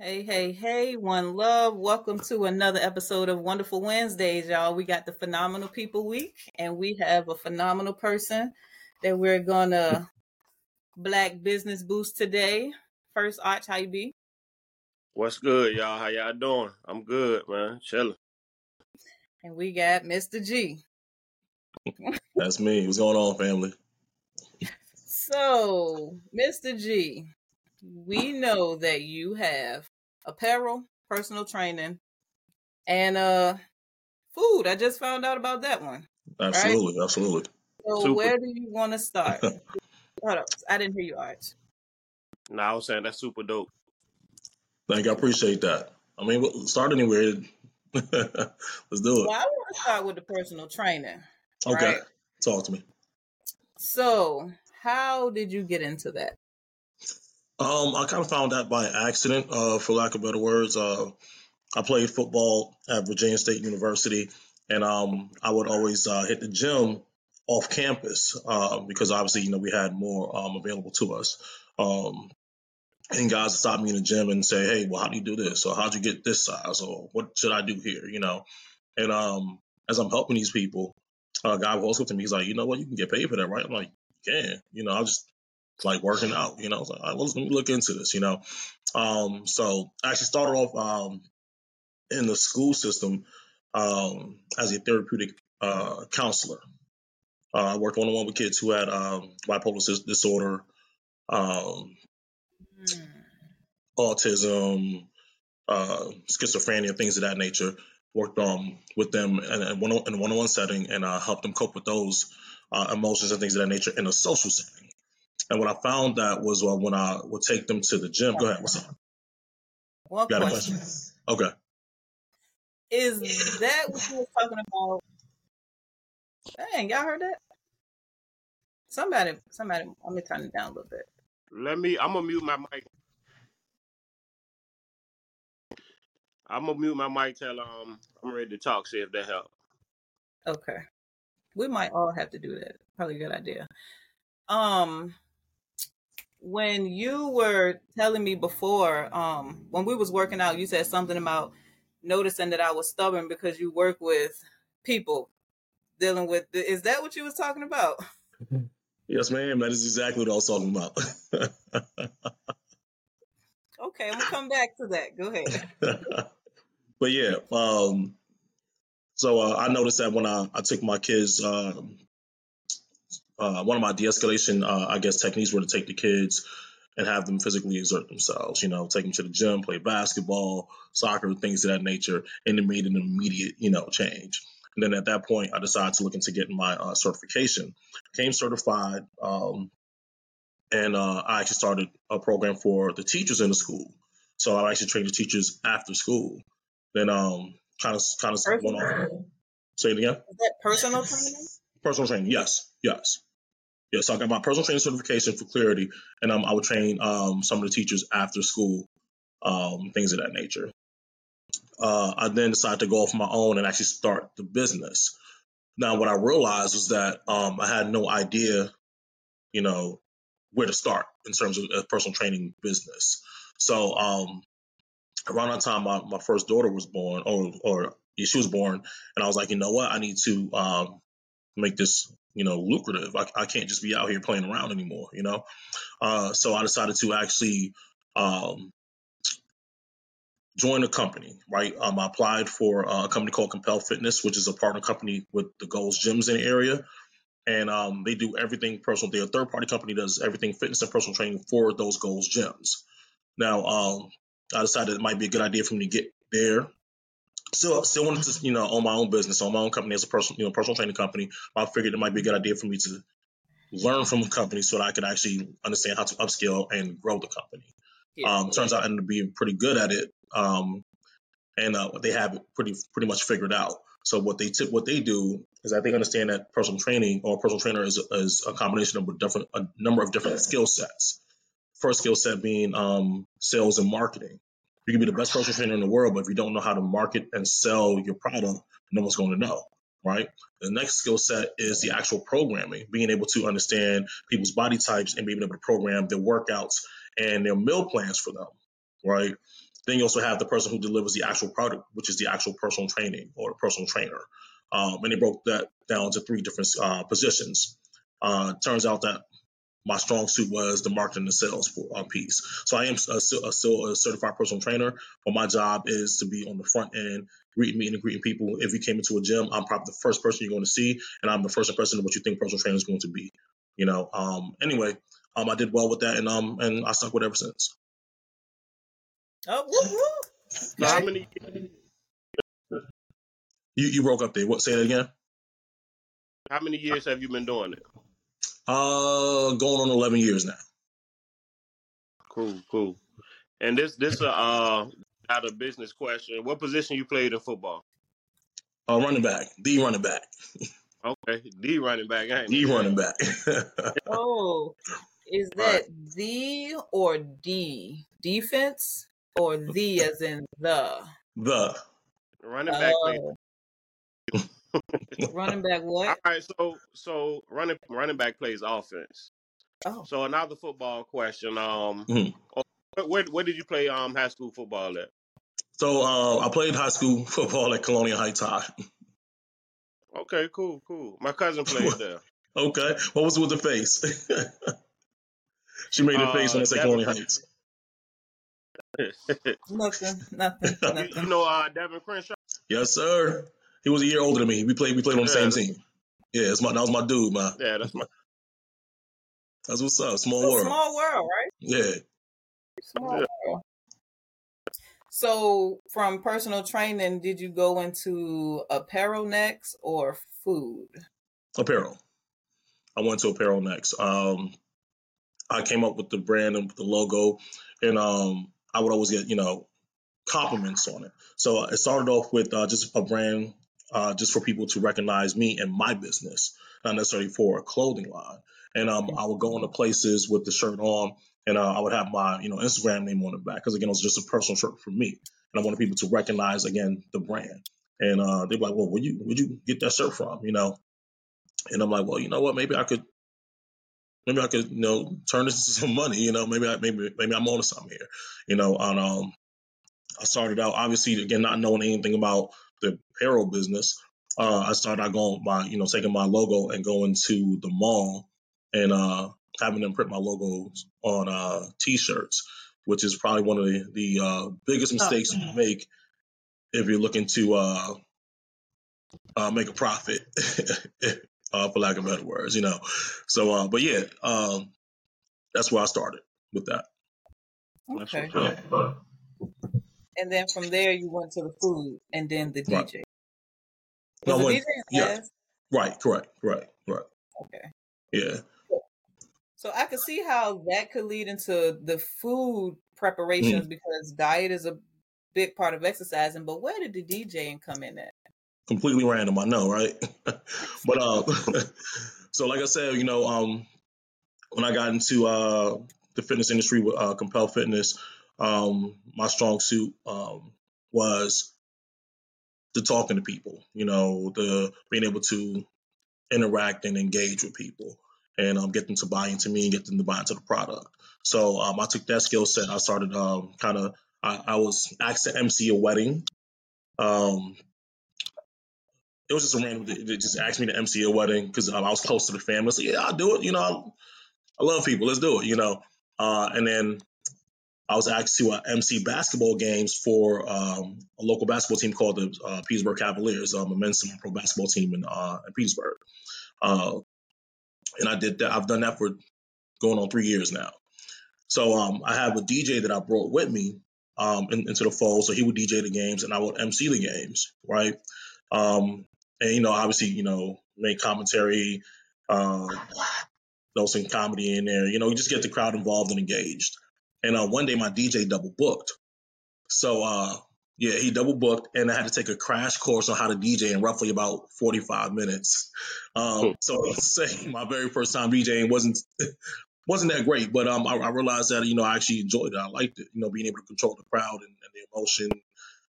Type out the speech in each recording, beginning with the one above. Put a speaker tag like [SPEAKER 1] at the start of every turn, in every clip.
[SPEAKER 1] Hey, hey, hey, one love. Welcome to another episode of Wonderful Wednesdays, y'all. We got the Phenomenal People Week, and we have a phenomenal person that we're gonna Black Business Boost today. First, Arch, how you be?
[SPEAKER 2] What's good, y'all? How y'all doing? I'm good, man. Chilling.
[SPEAKER 1] And we got Mr. G.
[SPEAKER 3] That's me. What's going on, family?
[SPEAKER 1] So, Mr. G, we know that you have apparel, personal training, and uh food. I just found out about that one.
[SPEAKER 3] Absolutely, right? absolutely.
[SPEAKER 1] So Super. where do you want to start? Hold up. I didn't hear you, Arch.
[SPEAKER 2] No, I was saying that's super dope.
[SPEAKER 3] Thank you. I appreciate that. I mean, start anywhere. Let's do it.
[SPEAKER 1] Well, I want to start with the personal training.
[SPEAKER 3] Okay. Right? Talk to me.
[SPEAKER 1] So, how did you get into that?
[SPEAKER 3] Um, I kind of found that by accident, uh, for lack of better words. Uh, I played football at Virginia State University, and um, I would always uh, hit the gym off campus uh, because obviously, you know, we had more um, available to us. Um, and guys would stop me in the gym and say, "Hey, well, how do you do this? Or how'd you get this size? Or what should I do here?" You know, and um, as I'm helping these people, a guy walks up to me. He's like, "You know what? You can get paid for that, right?" I'm like, "Yeah." You know, I just like working out. You know, I was like, right, well, let me look into this. You know, um, so I actually started off um, in the school system um, as a therapeutic uh, counselor. Uh, I worked one on one with kids who had um, bipolar disorder, um, mm. autism, uh, schizophrenia, things of that nature. Worked um, with them in a one on one setting and uh, helped them cope with those uh, emotions and things of that nature in a social setting. And what I found that was uh, when I would take them to the gym. Go ahead. What's up?
[SPEAKER 1] One Got question.
[SPEAKER 3] question. Okay.
[SPEAKER 1] Is that what you were talking about? Dang, y'all heard that? Somebody, somebody, let me turn it down a little bit.
[SPEAKER 2] Let me. I'm gonna mute my mic. I'm gonna mute my mic till um I'm ready to talk. See if that helps.
[SPEAKER 1] Okay, we might all have to do that. Probably a good idea. Um, when you were telling me before, um, when we was working out, you said something about noticing that I was stubborn because you work with people dealing with. The, is that what you was talking about?
[SPEAKER 3] Yes, ma'am. That is exactly what I was talking about.
[SPEAKER 1] okay, I'm gonna come back to that. Go ahead.
[SPEAKER 3] but yeah, um, so uh, I noticed that when I, I took my kids, um, uh, one of my de-escalation, uh, I guess, techniques were to take the kids and have them physically exert themselves. You know, take them to the gym, play basketball, soccer, things of that nature, and it made an immediate, you know, change. And then at that point, I decided to look into getting my uh, certification. Came certified, um, and uh, I actually started a program for the teachers in the school. So I actually trained the teachers after school. Then um, kind of kind of went off. Say it again.
[SPEAKER 1] Is that personal training?
[SPEAKER 3] Personal training, yes, yes. Yeah, so I got my personal training certification for clarity, and um, I would train um, some of the teachers after school, um, things of that nature uh, I then decided to go off my own and actually start the business. Now, what I realized was that um, I had no idea, you know, where to start in terms of a personal training business. So um, around that time, my, my first daughter was born, or or she was born, and I was like, you know what, I need to um, make this, you know, lucrative. I, I can't just be out here playing around anymore, you know. Uh, so I decided to actually um, join a company, right? Um, I applied for a company called Compel Fitness, which is a partner company with the Gold's Gyms in the area. And um, they do everything personal. They're a third party company does everything fitness and personal training for those Gold's Gyms. Now, um, I decided it might be a good idea for me to get there. Still, still wanted to, you know, own my own business, own my own company as a personal, you know, personal training company. I figured it might be a good idea for me to learn from a company so that I could actually understand how to upscale and grow the company. Yeah. Um, turns out I ended up being pretty good at it um, and uh, they have it pretty pretty much figured out. So what they t- what they do is that they understand that personal training or personal trainer is, is a combination of a different a number of different skill sets. First skill set being um, sales and marketing. You can be the best personal trainer in the world, but if you don't know how to market and sell your product, no one's going to know, right? The next skill set is the actual programming, being able to understand people's body types and being able to program their workouts and their meal plans for them right? Then you also have the person who delivers the actual product, which is the actual personal training or personal trainer. Um, and they broke that down to three different uh, positions. Uh, turns out that my strong suit was the marketing and sales uh, piece. So I am a, a, still a certified personal trainer, but my job is to be on the front end, greeting, meeting, and greeting people. If you came into a gym, I'm probably the first person you're going to see, and I'm the first impression of what you think personal training is going to be. You know. Um, anyway, um, I did well with that, and um, and I stuck with it ever since.
[SPEAKER 1] Oh, woo, woo.
[SPEAKER 2] How many?
[SPEAKER 3] You you broke up there. What? Say that again.
[SPEAKER 2] How many years have you been doing it?
[SPEAKER 3] Uh, going on 11 years now.
[SPEAKER 2] Cool, cool. And this this uh, uh out of business question. What position you played in football?
[SPEAKER 3] Uh, running back, the running back,
[SPEAKER 2] Okay, D running back. Ain't
[SPEAKER 3] the running back.
[SPEAKER 1] Oh, is that the or D defense or the as in the?
[SPEAKER 3] the
[SPEAKER 2] Running back. plays-
[SPEAKER 1] Oh. Running back
[SPEAKER 2] All
[SPEAKER 1] what?
[SPEAKER 2] right, so so running running back plays offense.
[SPEAKER 1] Oh,
[SPEAKER 2] So another football question. Um,
[SPEAKER 3] Mhm.
[SPEAKER 2] where, where where did you play um high school football at?
[SPEAKER 3] so uh, I played high school football at Colonial Heights High.
[SPEAKER 2] Okay, cool, cool. My cousin played there.
[SPEAKER 3] Okay, what was with the face? she made a face when I
[SPEAKER 2] Uh,
[SPEAKER 3] said
[SPEAKER 2] Devin-
[SPEAKER 3] Colonial Heights.
[SPEAKER 1] nothing, nothing,
[SPEAKER 2] you, you
[SPEAKER 1] nothing.
[SPEAKER 2] know uh Devin Crenshaw?
[SPEAKER 3] Yes, sir. He was a year older than me. We played. We played on the
[SPEAKER 2] Yeah.
[SPEAKER 3] same team. Yeah, it's my, that was my dude, man.
[SPEAKER 2] Yeah, that's my
[SPEAKER 3] That's what's up. Small
[SPEAKER 1] It's
[SPEAKER 3] world.
[SPEAKER 1] small world, right?
[SPEAKER 3] Yeah.
[SPEAKER 1] Small
[SPEAKER 2] Yeah.
[SPEAKER 1] world. So, from personal training, did you go into apparel next or food?
[SPEAKER 3] apparel. I went to apparel next. Um, I came up with the brand and the logo, and um, I would always get you know compliments on it. So it started off with uh, just a brand, uh, just for people to recognize me and my business, not necessarily for a clothing line. And um, I would go into places with the shirt on, and uh, I would have my you know Instagram name on the back because again it was just a personal shirt for me, and I wanted people to recognize again the brand. And uh, they'd be like, "Well, where you where'd you get that shirt from?" You know, and I'm like, well, you know what? Maybe I could, maybe I could, you know, turn this into some money. You know, maybe I, maybe maybe I'm on to something here. You know, and um, I started out obviously again not knowing anything about the apparel business. Uh, I started out going my, you know, taking my logo and going to the mall and uh, having them print my logos on uh, t-shirts, which is probably one of the, the uh, biggest mistakes you can make if you're looking to uh, uh, make a profit, uh, for lack of better words, you know. So, uh, but yeah, um, that's where I started with that.
[SPEAKER 2] That's
[SPEAKER 1] Okay. And then from there, you went to the food and then the
[SPEAKER 3] Right.
[SPEAKER 1] DJ.
[SPEAKER 3] No,
[SPEAKER 1] Was the
[SPEAKER 3] when-
[SPEAKER 1] DJ
[SPEAKER 3] yeah. Right, correct, right, right.
[SPEAKER 1] Okay.
[SPEAKER 3] Yeah,
[SPEAKER 1] So I could see how that could lead into the food
[SPEAKER 3] Mm.
[SPEAKER 1] preparations because diet is a big part of exercising. But where did the DJing come in at?
[SPEAKER 3] completely random, I know, right? but uh, so like I said, you know, um, when I got into uh the fitness industry with uh, Compel Fitness, um, my strong suit um was the talking to people, you know, the being able to interact and engage with people and um, get them to buy into me and get them to buy into the product. So um, I took that skill set. I started um, kind of, I, I was asked to MC a wedding. Um, it was just a random, they just asked me to MC a wedding because I was close to the family. So yeah, I'll do it. You know, I, I love people. Let's do it, you know. Uh, and then I was asked to uh, MC basketball games for um, a local basketball team called the uh, Petersburg Cavaliers, um, a men's semi-pro basketball team in, uh, in Petersburg. Uh, and I did that. I've done that for going on three years now. So um, I have a DJ that I brought with me um, in, into the fold. So he would DJ the games, and I would MC the games, right? Um, and you know, obviously, you know, make commentary, uh, throw some comedy in there. You know, you just get the crowd involved and engaged. And uh, one day, my DJ double booked. So uh, yeah, he double booked, and I had to take a crash course on how to DJ in roughly about 45 minutes. Um, so say my very first time DJing wasn't wasn't that great, but um, I, I realized that you know I actually enjoyed it. I liked it, you know, being able to control the crowd and, and the emotion,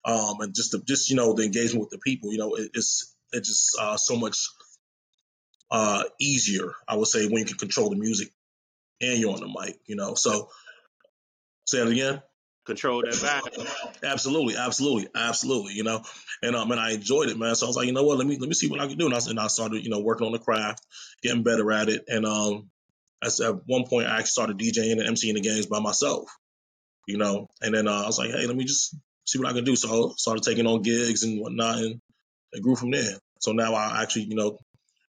[SPEAKER 3] um, and just the, just you know the engagement with the people. You know, it, it's it's just uh, so much uh, easier, I would say, when you can control the music and you're on the mic. You know, so say it again.
[SPEAKER 2] control that vibe.
[SPEAKER 3] Absolutely, absolutely, absolutely. You know, and um, and I enjoyed it, man. So I was like, you know what, let me let me see what I can do, and I, and I started, you know, working on the craft, getting better at it, and um, at one point I actually started DJing and emceeing the games by myself. You know, and then uh, I was like, hey, let me just see what I can do. So I started taking on gigs and whatnot, and it grew from there. So now I actually, you know,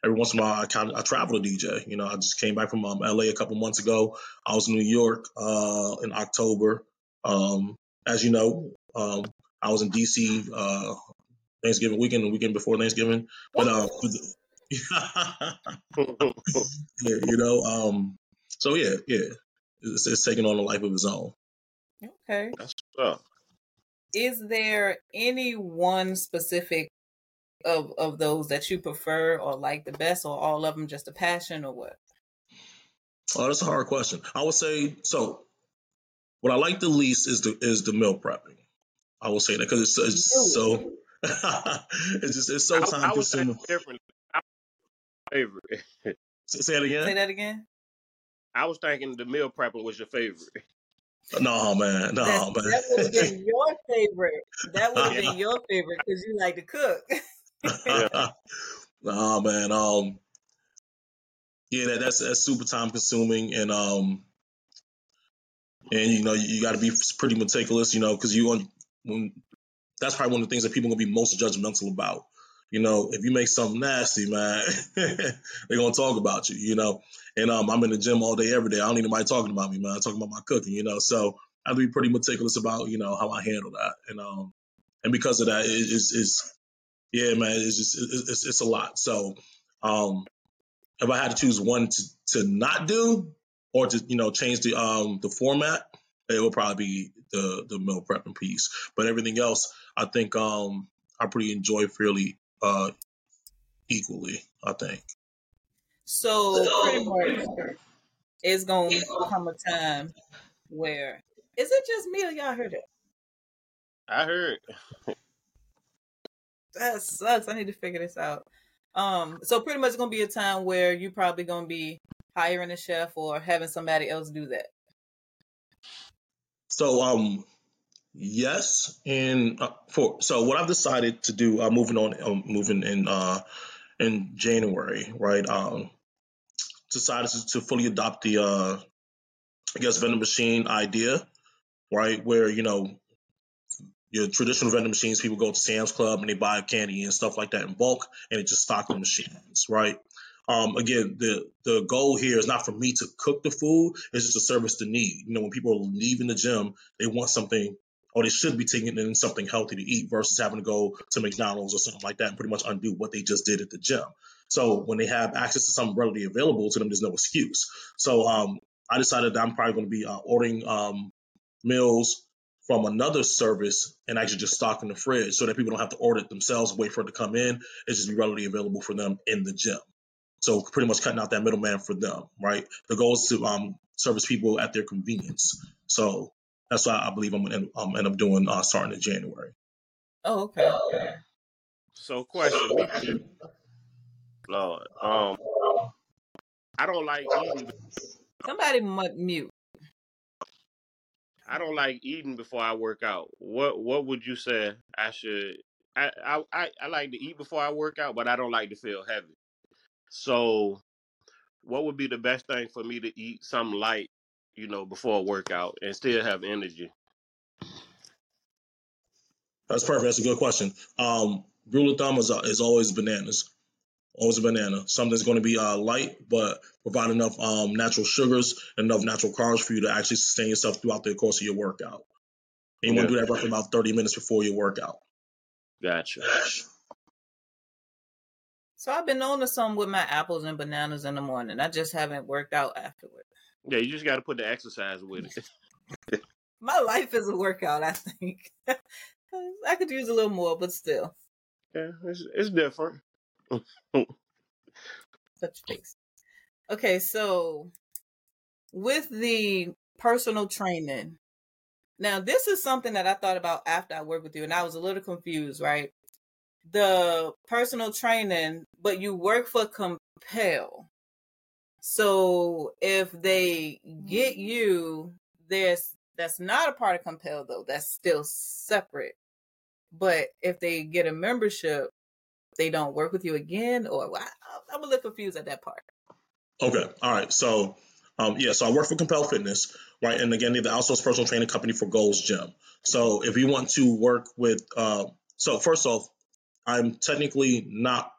[SPEAKER 3] every once in a while I kind of I travel to DJ. You know, I just came back from um, LA a couple months ago. I was in New York uh, in October. Um, as you know, um, I was in DC uh, Thanksgiving weekend, the weekend before Thanksgiving. But uh, yeah, you know, um, so yeah, yeah, it's, it's taking on a life of its own.
[SPEAKER 1] Okay.
[SPEAKER 2] That's what's up.
[SPEAKER 1] Is there any one specific of of those that you prefer or like the best, or all of them just a passion, or what?
[SPEAKER 3] Oh, that's a hard question. I would say so. What I like the least is the is the meal prepping. I will say that because it's, it's so it's just it's so time
[SPEAKER 2] I was
[SPEAKER 3] consuming.
[SPEAKER 2] different. Favorite.
[SPEAKER 3] Say it again.
[SPEAKER 1] Say that again.
[SPEAKER 2] I was thinking the meal prepping was your favorite.
[SPEAKER 3] Uh, no man, no
[SPEAKER 1] That's,
[SPEAKER 3] man.
[SPEAKER 1] that would have been your favorite. That would have been your favorite because you like to cook.
[SPEAKER 3] Nah, man. Um, yeah, that, that's that's super time consuming, and um, and you know you, you got to be pretty meticulous, you know, because you want when that's probably one of the things that people are gonna be most judgmental about. You know, if you make something nasty, man, they're gonna talk about you. You know, and um, I'm in the gym all day, every day. I don't need anybody talking about me, man. I'm talking about my cooking. You know, so I have to be pretty meticulous about you know how I handle that, and um, and because of that, it, it's, it's yeah, man, it's just it, it's it's a lot. So, um, if I had to choose one to, to not do or to you know change the um the format, it would probably be the the meal prepping piece. But everything else, I think um I pretty enjoy fairly uh equally. I think.
[SPEAKER 1] So it's gonna come a time where is it just me or y'all heard it?
[SPEAKER 2] I heard.
[SPEAKER 1] That sucks. I need to figure this out. Um, so pretty much gonna be a time where you're probably gonna be hiring a chef or having somebody else do that.
[SPEAKER 3] So um yes, and uh, for so what I've decided to do, uh, moving on, um, moving in uh in January, right? Um, decided to fully adopt the uh I guess vending machine idea, right? Where you know your traditional vending machines, people go to Sam's Club and they buy candy and stuff like that in bulk, and it just stock the machines, right? Um, again, the the goal here is not for me to cook the food; it's just to service the need. You know, when people are leaving the gym, they want something, or they should be taking in something healthy to eat versus having to go to McDonald's or something like that and pretty much undo what they just did at the gym. So when they have access to something readily available to them, there's no excuse. So um, I decided that I'm probably going to be uh, ordering um, meals from another service and actually just stock in the fridge so that people don't have to order it themselves, wait for it to come in. It's just be readily available for them in the gym. So pretty much cutting out that middleman for them, right? The goal is to um, service people at their convenience. So that's why I believe I'm going to um, end up doing uh, starting in January.
[SPEAKER 1] Oh, okay.
[SPEAKER 2] So, question, Lord, um, I don't like eating.
[SPEAKER 1] Somebody mute.
[SPEAKER 2] I don't like eating before I work out. What What would you say I should? I I I, like to eat before I work out, but I don't like to feel heavy. So, what would be the best thing for me to eat? Something light, you know, before a workout and still have energy.
[SPEAKER 3] That's perfect. That's a good question. Um, rule of thumb is, uh, is always bananas. Always a banana. Something's going to be uh, light, but provide enough um, natural sugars and enough natural carbs for you to actually sustain yourself throughout the course of your workout. And you want to do that roughly about 30 minutes before your workout.
[SPEAKER 2] gotcha.
[SPEAKER 1] So I've been on to some with my apples and bananas in the morning. I just haven't worked out afterward.
[SPEAKER 2] Yeah, you just got to put the exercise with it.
[SPEAKER 1] My life is a workout, I think. I could use a little more, but still,
[SPEAKER 2] Yeah, it's it's different.
[SPEAKER 1] Such taste. Okay, so with the personal training, now this is something that I thought about after I worked with you, and I was a little confused, right? The personal training, but you work for Compel. So if they get you, there's that's not a part of Compel though, that's still separate. But if they get a membership, they don't work with you again, or I, I'm a little confused at that part.
[SPEAKER 3] Okay, all right. So, um, yeah, so I work for Compel Fitness, right? And again, they're the outsourced personal training company for Gold's Gym. So, if you want to work with, uh, so first off, I'm technically not.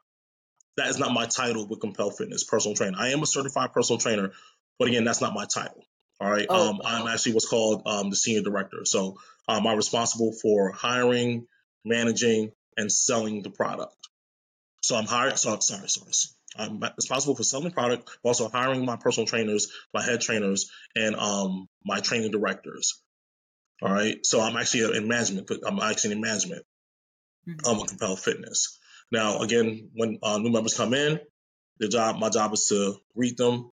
[SPEAKER 3] That is not my title with Compel Fitness, personal trainer. I am a certified personal trainer, but again, that's not my title. All right.
[SPEAKER 1] Oh.
[SPEAKER 3] Um, I'm actually what's called um, the senior director. So um, I'm responsible for hiring, managing, and selling the product. So I'm hiring. So sorry, sorry. I'm responsible for selling the product, but also hiring my personal trainers, my head trainers, and um, my training directors. All right. So I'm actually in management. but I'm actually in management.
[SPEAKER 1] Mhm.
[SPEAKER 3] Um, with Compel Fitness. Now, again, when uh, new members come in, the job, my job is to greet them,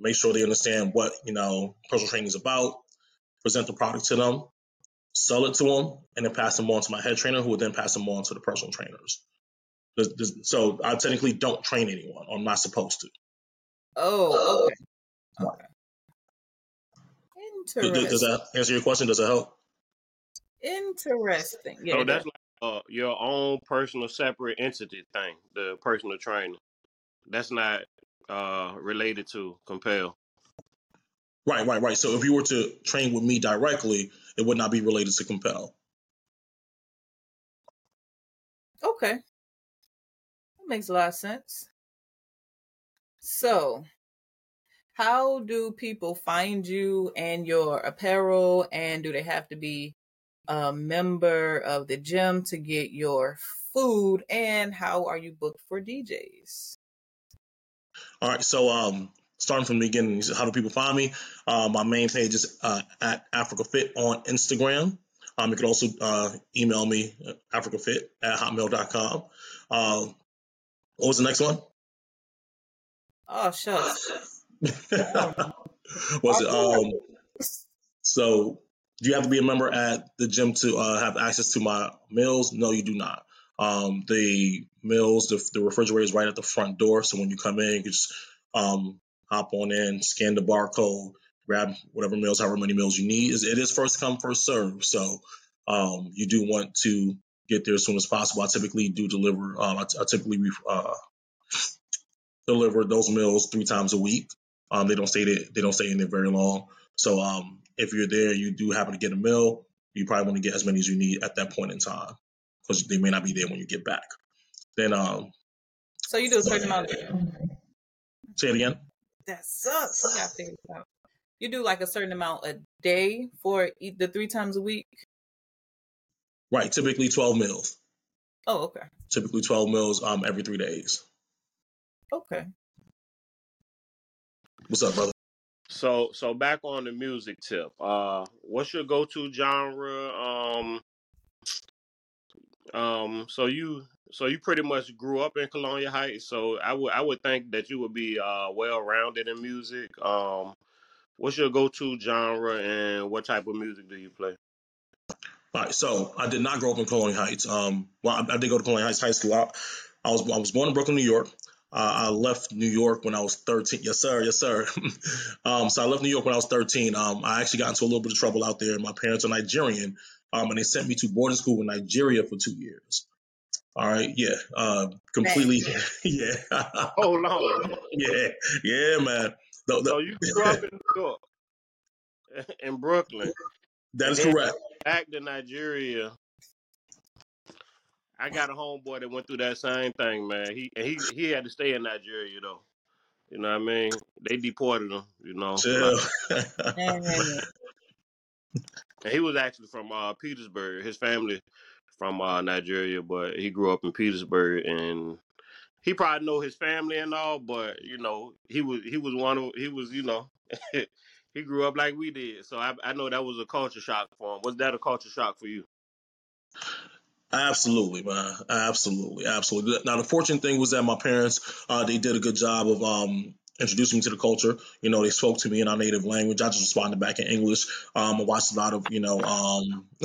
[SPEAKER 3] make sure they understand what you know personal training is about, present the product to them, sell it to them, and then pass them on to my head trainer, who would then pass them on to the personal trainers. There's- there's- So I technically don't train anyone. I'm not supposed to.
[SPEAKER 1] Oh, okay. Okay.
[SPEAKER 3] Does, does that answer your question? Does that help?
[SPEAKER 1] Interesting. Yeah.
[SPEAKER 2] So that's like uh, your own personal separate entity thing, the personal training. That's not uh, related to Compel.
[SPEAKER 3] Right, right, right. So if you were to train with me directly, it would not be related to Compel.
[SPEAKER 1] Okay. Makes a lot of sense. So, how do people find you and your apparel? And do they have to be a member of the gym to get your food? And how are you booked for DJs?
[SPEAKER 3] All right. So um, starting from the beginning, how do people find me? Uh, my main page is uh, at Africa Fit on Instagram. Um, you can also uh, email me at africafit at hotmail.com. Uh, what was the next one?
[SPEAKER 1] Oh, shucks.
[SPEAKER 3] was it um so do you have to be a member at the gym to uh, have access to my meals no you do not um the meals the, the refrigerator is right at the front door so when you come in you can just um hop on in scan the barcode grab whatever meals however many meals you need it is first come first serve so um you do want to get there as soon as possible i typically do deliver um, I, I typically uh, deliver those meals three times a week um, they don't stay there, they don't stay in there very long. So um, if you're there, you do happen to get a meal, you probably want to get as many as you need at that point in time because they may not be there when you get back. Then um,
[SPEAKER 1] So you do a certain amount of
[SPEAKER 3] say it again.
[SPEAKER 1] that sucks. You gotta figure it out. You do like a certain amount a day for the three times a week.
[SPEAKER 3] Right, typically 12 meals.
[SPEAKER 1] Oh, okay.
[SPEAKER 3] Typically 12 meals um, every three days.
[SPEAKER 1] Okay.
[SPEAKER 3] What's up, brother?
[SPEAKER 2] So so back on the music tip. Uh, what's your go-to genre? Um, um. So you so you pretty much grew up in Colonial Heights. So I would I would think that you would be uh well-rounded in music. Um, what's your go-to genre and what type of music do you play?
[SPEAKER 3] All right, so I did not grow up in Colonial Heights. Um, well, I, I did go to Colonial Heights High School. I, I was I was born in Brooklyn, New York. Uh, I left New York when I was 13. Yes, sir. Yes, sir. um, so I left New York when I was 13. Um, I actually got into a little bit of trouble out there. My parents are Nigerian, um, and they sent me to boarding school in Nigeria for two years. All right, yeah, uh, completely, yeah,
[SPEAKER 2] Hold on.
[SPEAKER 3] yeah, yeah, man. The- the-
[SPEAKER 2] So you grew up in New York, in Brooklyn.
[SPEAKER 3] that is correct.
[SPEAKER 2] Back to Nigeria. I got a homeboy that went through that same thing, man. He and he he had to stay in Nigeria though. You know what I mean? They deported him. You know,
[SPEAKER 3] Chill.
[SPEAKER 1] And
[SPEAKER 2] and he was actually from uh, Petersburg. His family from uh, Nigeria, but he grew up in Petersburg, and he probably know his family and all. But you know, he was he was one of he was you know. he grew up like we did, so I, I know that was a culture shock for him. Was that a culture shock for you?
[SPEAKER 3] Absolutely, man. Absolutely, absolutely. Now, the fortunate thing was that my parents, uh, they did a good job of um, introducing me to the culture. You know, they spoke to me in our native language. I just responded back in English. Um, I watched a lot of, you know, um,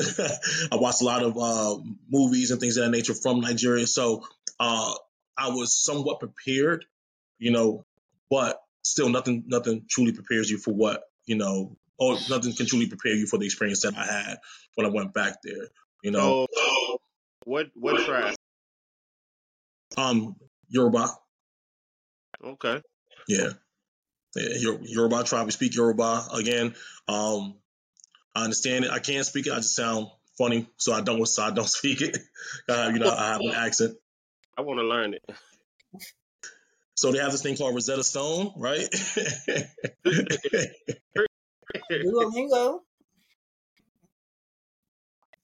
[SPEAKER 3] I watched a lot of uh, movies and things of that nature from Nigeria. So uh, I was somewhat prepared, you know, but still, nothing, nothing truly prepares you for what you know or nothing can truly prepare you for the experience that I had when I went back there. You know,
[SPEAKER 2] So, what what tribe?
[SPEAKER 3] um, Yoruba,
[SPEAKER 2] Okay.
[SPEAKER 3] yeah, yeah Yor- Yoruba tribe. We speak Yoruba again. Um, I understand it. I can't speak it. I just sound funny, so I don't. So I don't speak it. Uh, you know, I have an accent.
[SPEAKER 2] I want to learn it.
[SPEAKER 3] So they have this thing called Rosetta Stone, right?
[SPEAKER 1] Duolingo.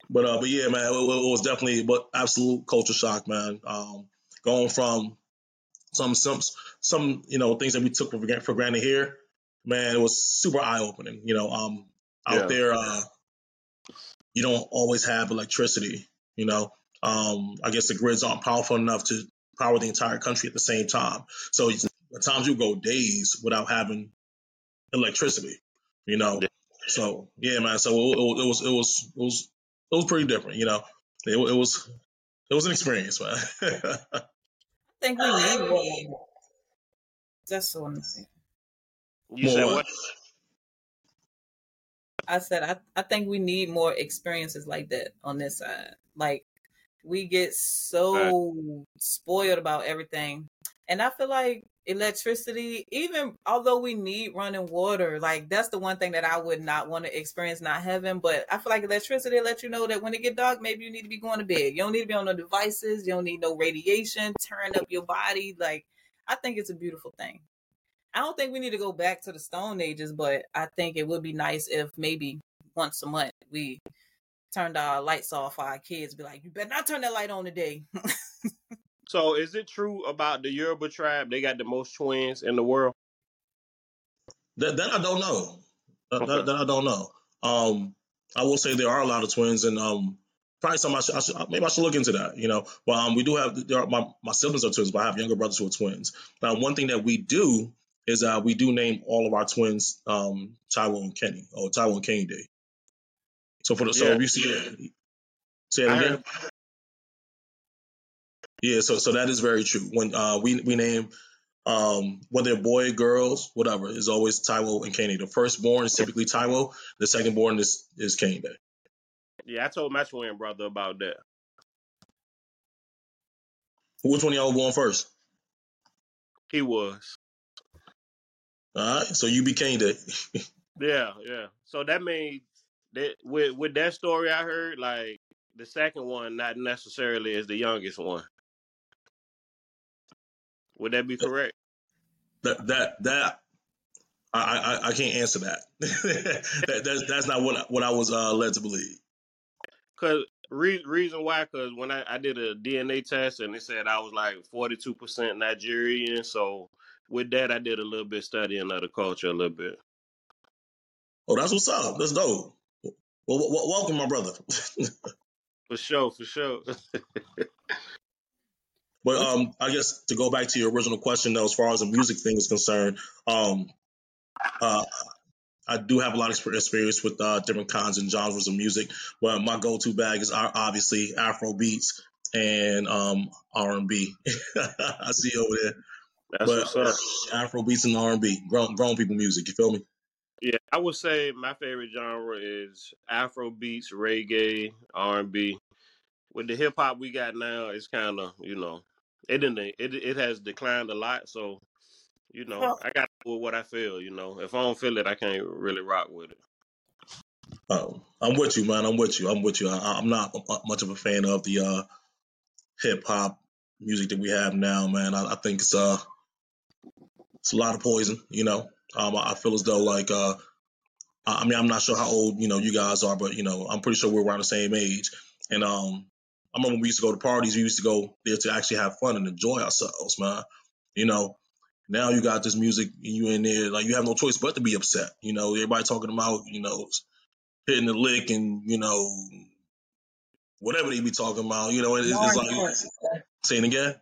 [SPEAKER 3] But uh, but yeah, man, it, it was definitely but absolute culture shock, man. Um, going from some some some you know things that we took for, for granted here, man, it was super eye opening. You know, um, out
[SPEAKER 2] Yeah.
[SPEAKER 3] there, uh, you don't always have electricity. You know, um, I guess the grids aren't powerful enough to power the entire country at the same time. So at times you go days without having electricity. You know,
[SPEAKER 2] Yeah.
[SPEAKER 3] so yeah, man. So it, it was it was it was it was pretty different. You know, it, it was it was an experience, man.
[SPEAKER 1] I think we need more. That's so amazing.
[SPEAKER 2] You
[SPEAKER 3] More
[SPEAKER 2] said
[SPEAKER 3] what?
[SPEAKER 2] what?
[SPEAKER 1] I said I, I think we need more experiences like that on this side. Like we get so spoiled about everything. And I feel like electricity, even although we need running water, like that's the one thing that I would not want to experience not having. But I feel like electricity let you know that when it get dark, maybe you need to be going to bed. You don't need to be on no devices. You don't need no radiation, turn up your body. Like I think it's a beautiful thing. I don't think we need to go back to the Stone Ages, but I think it would be nice if maybe once a month we turned our lights off for our kids. Be like, you better not turn that light on today.
[SPEAKER 2] So, is it true about the Yoruba tribe? They got the most twins in the world.
[SPEAKER 3] that that I don't know. That,
[SPEAKER 2] Okay.
[SPEAKER 3] that, that I don't know. Um, I will say there are a lot of twins, and um, probably some I should, I should maybe I should look into that. You know, but um, we do have there are, my my siblings are twins, but I have younger brothers who are twins. Now, one thing that we do is uh, we do name all of our twins um Taiwo and Kenny or Taiwo and Kehinde. So for the so
[SPEAKER 2] Yeah.
[SPEAKER 3] if you see it, say it again. Yeah, so so that is very true. When uh, we we name um, whether boy, girls, whatever, is always Taiwo and Kane. The firstborn is typically Taiwo. The secondborn is is Kehinde.
[SPEAKER 2] yeah, I told my twin brother about that.
[SPEAKER 3] Which one of y'all born first?
[SPEAKER 2] He was.
[SPEAKER 3] All right, so you became Kehinde.
[SPEAKER 2] Yeah, yeah. So that means that with with that story I heard, like the second one not necessarily is the youngest one. Would that be correct?
[SPEAKER 3] that that that I I, I can't answer that. that that's, that's not what I, what I was uh, led to believe.
[SPEAKER 2] Cause re- reason why, cause when I, I did a DNA test and it said I was like forty two percent Nigerian, so with that I did a little bit studying of the culture a little bit.
[SPEAKER 3] Oh, that's what's up. That's dope. Well, w- welcome, my brother.
[SPEAKER 2] For sure, for sure.
[SPEAKER 3] But um, I guess to go back to your original question, though, as far as the music thing is concerned, um, uh, I do have a lot of experience with uh, different kinds and genres of music. Well, my go-to bag is obviously Afro beats and um, R&B. I see you over there,
[SPEAKER 2] That's
[SPEAKER 3] but. Afro beats and R&B, grown grown people music. You feel me?
[SPEAKER 2] Yeah, I would say my favorite genre is Afro beats, reggae, R and B. With the hip hop we got now, it's kind of you know it didn't it it has declined a lot. So you know
[SPEAKER 1] Well-
[SPEAKER 2] I got to do what I feel. You know, if I don't feel it, I can't really rock with it.
[SPEAKER 3] Um, I'm with you, man. I'm with you. I'm with you. I, I'm not much of a fan of the uh, hip hop music that we have now, man. I, I think it's uh, it's a lot of poison. You know, um, I feel as though like uh, I mean, I'm not sure how old you know you guys are, but you know, I'm pretty sure we're around the same age. And um, I remember when we used to go to parties. We used to go there to actually have fun and enjoy ourselves, man. You know, now you got this music, and you in there like you have no choice but to be upset. You know, everybody talking about you know hitting the lick and you know whatever they be talking about. You know, it's, it's like saying again.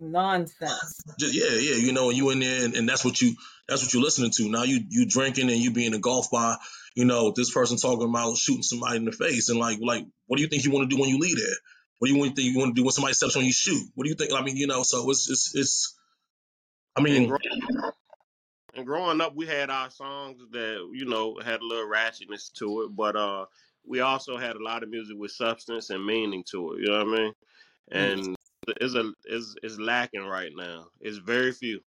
[SPEAKER 1] Nonsense.
[SPEAKER 3] Just, yeah, yeah, you know, and you in there, and, and that's what you that's what you're listening to. Now you you drinking and you being engulfed by, you know, this person talking about shooting somebody in the face, and like like, what do you think you want to do when you leave there? What do you think you want to do when somebody steps on you? Shoot. What do you think? I mean, you know, so it's it's it's. I
[SPEAKER 2] And,
[SPEAKER 3] mean,
[SPEAKER 2] and growing up, we had our songs that you know had a little ratchetness to it, but uh, we also had a lot of music with substance and meaning to it. You know what I mean? And it's a is is lacking right now. It's very few.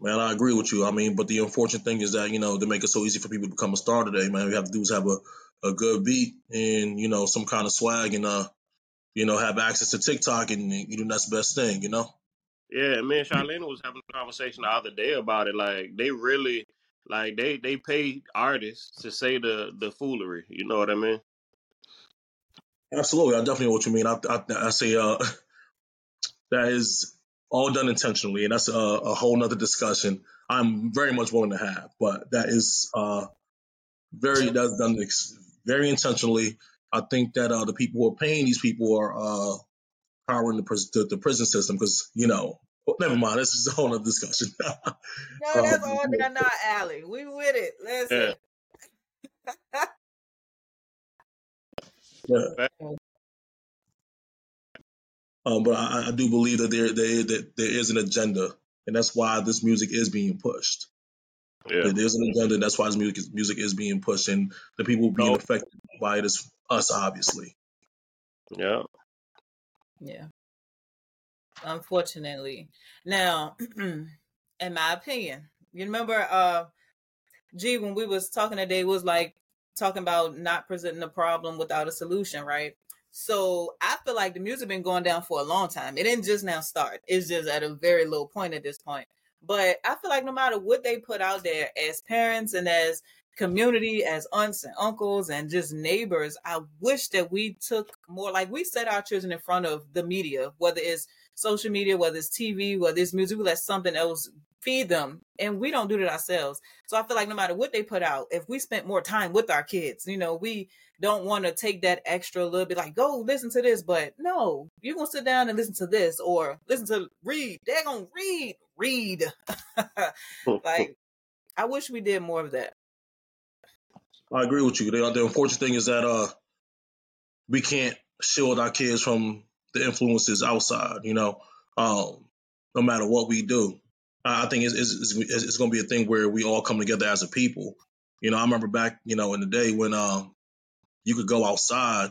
[SPEAKER 3] Man, I agree with you. I mean, but the unfortunate thing is that you know they make it so easy for people to become a star today, man, we have to do is have a, a good beat and you know some kind of swag and uh you know have access to TikTok and you know that's the best thing, you know.
[SPEAKER 2] Yeah, me and Charlene was having a conversation the other day about it. Like they really, like they they pay artists to say the the foolery. You know what I mean?
[SPEAKER 3] Absolutely, I definitely know what you mean. I I, I say uh that is all done intentionally, and that's a, a whole nother discussion. I'm very much willing to have, but that is uh very that's done ex- very intentionally. I think that uh the people who are paying these people are uh powering the, pris- the, the prison system because you know well, never mind this is a whole other discussion
[SPEAKER 1] no that's
[SPEAKER 3] Um,
[SPEAKER 1] all down our alley we with it listen
[SPEAKER 3] yeah. um, but I, I do believe that there, there that there is an agenda and that's why this music is being pushed
[SPEAKER 2] Yeah.
[SPEAKER 3] there's an agenda and that's why this music is, music is being pushed and the people being
[SPEAKER 2] No.
[SPEAKER 3] affected by it is us obviously
[SPEAKER 2] Yeah.
[SPEAKER 1] Yeah. Unfortunately. Now, in my opinion, you remember uh G when we was talking today it was like talking about not presenting a problem without a solution, right? So I feel like the music been going down for a long time. It didn't just now start. It's just at a very low point at this point. But I feel like no matter what they put out there as parents and as community, as aunts and uncles and just neighbors, I wish that we took more like we set our children in front of the media, whether it's social media, whether it's TV, whether it's music, we let something else feed them. And we don't do that ourselves. So I feel like no matter what they put out, if we spent more time with our kids, you know, we don't want to take that extra little bit like, go listen to this. But no, you're going to sit down and listen to this or listen to read. They're going to read, read. like, I wish we did more of that.
[SPEAKER 3] I agree with you. The, the unfortunate thing is that uh, we can't shield our kids from the influences outside. You know, um, no matter what we do, I think it's, it's, it's, it's going to be a thing where we all come together as a people. You know, I remember back, you know, in the day when um, you could go outside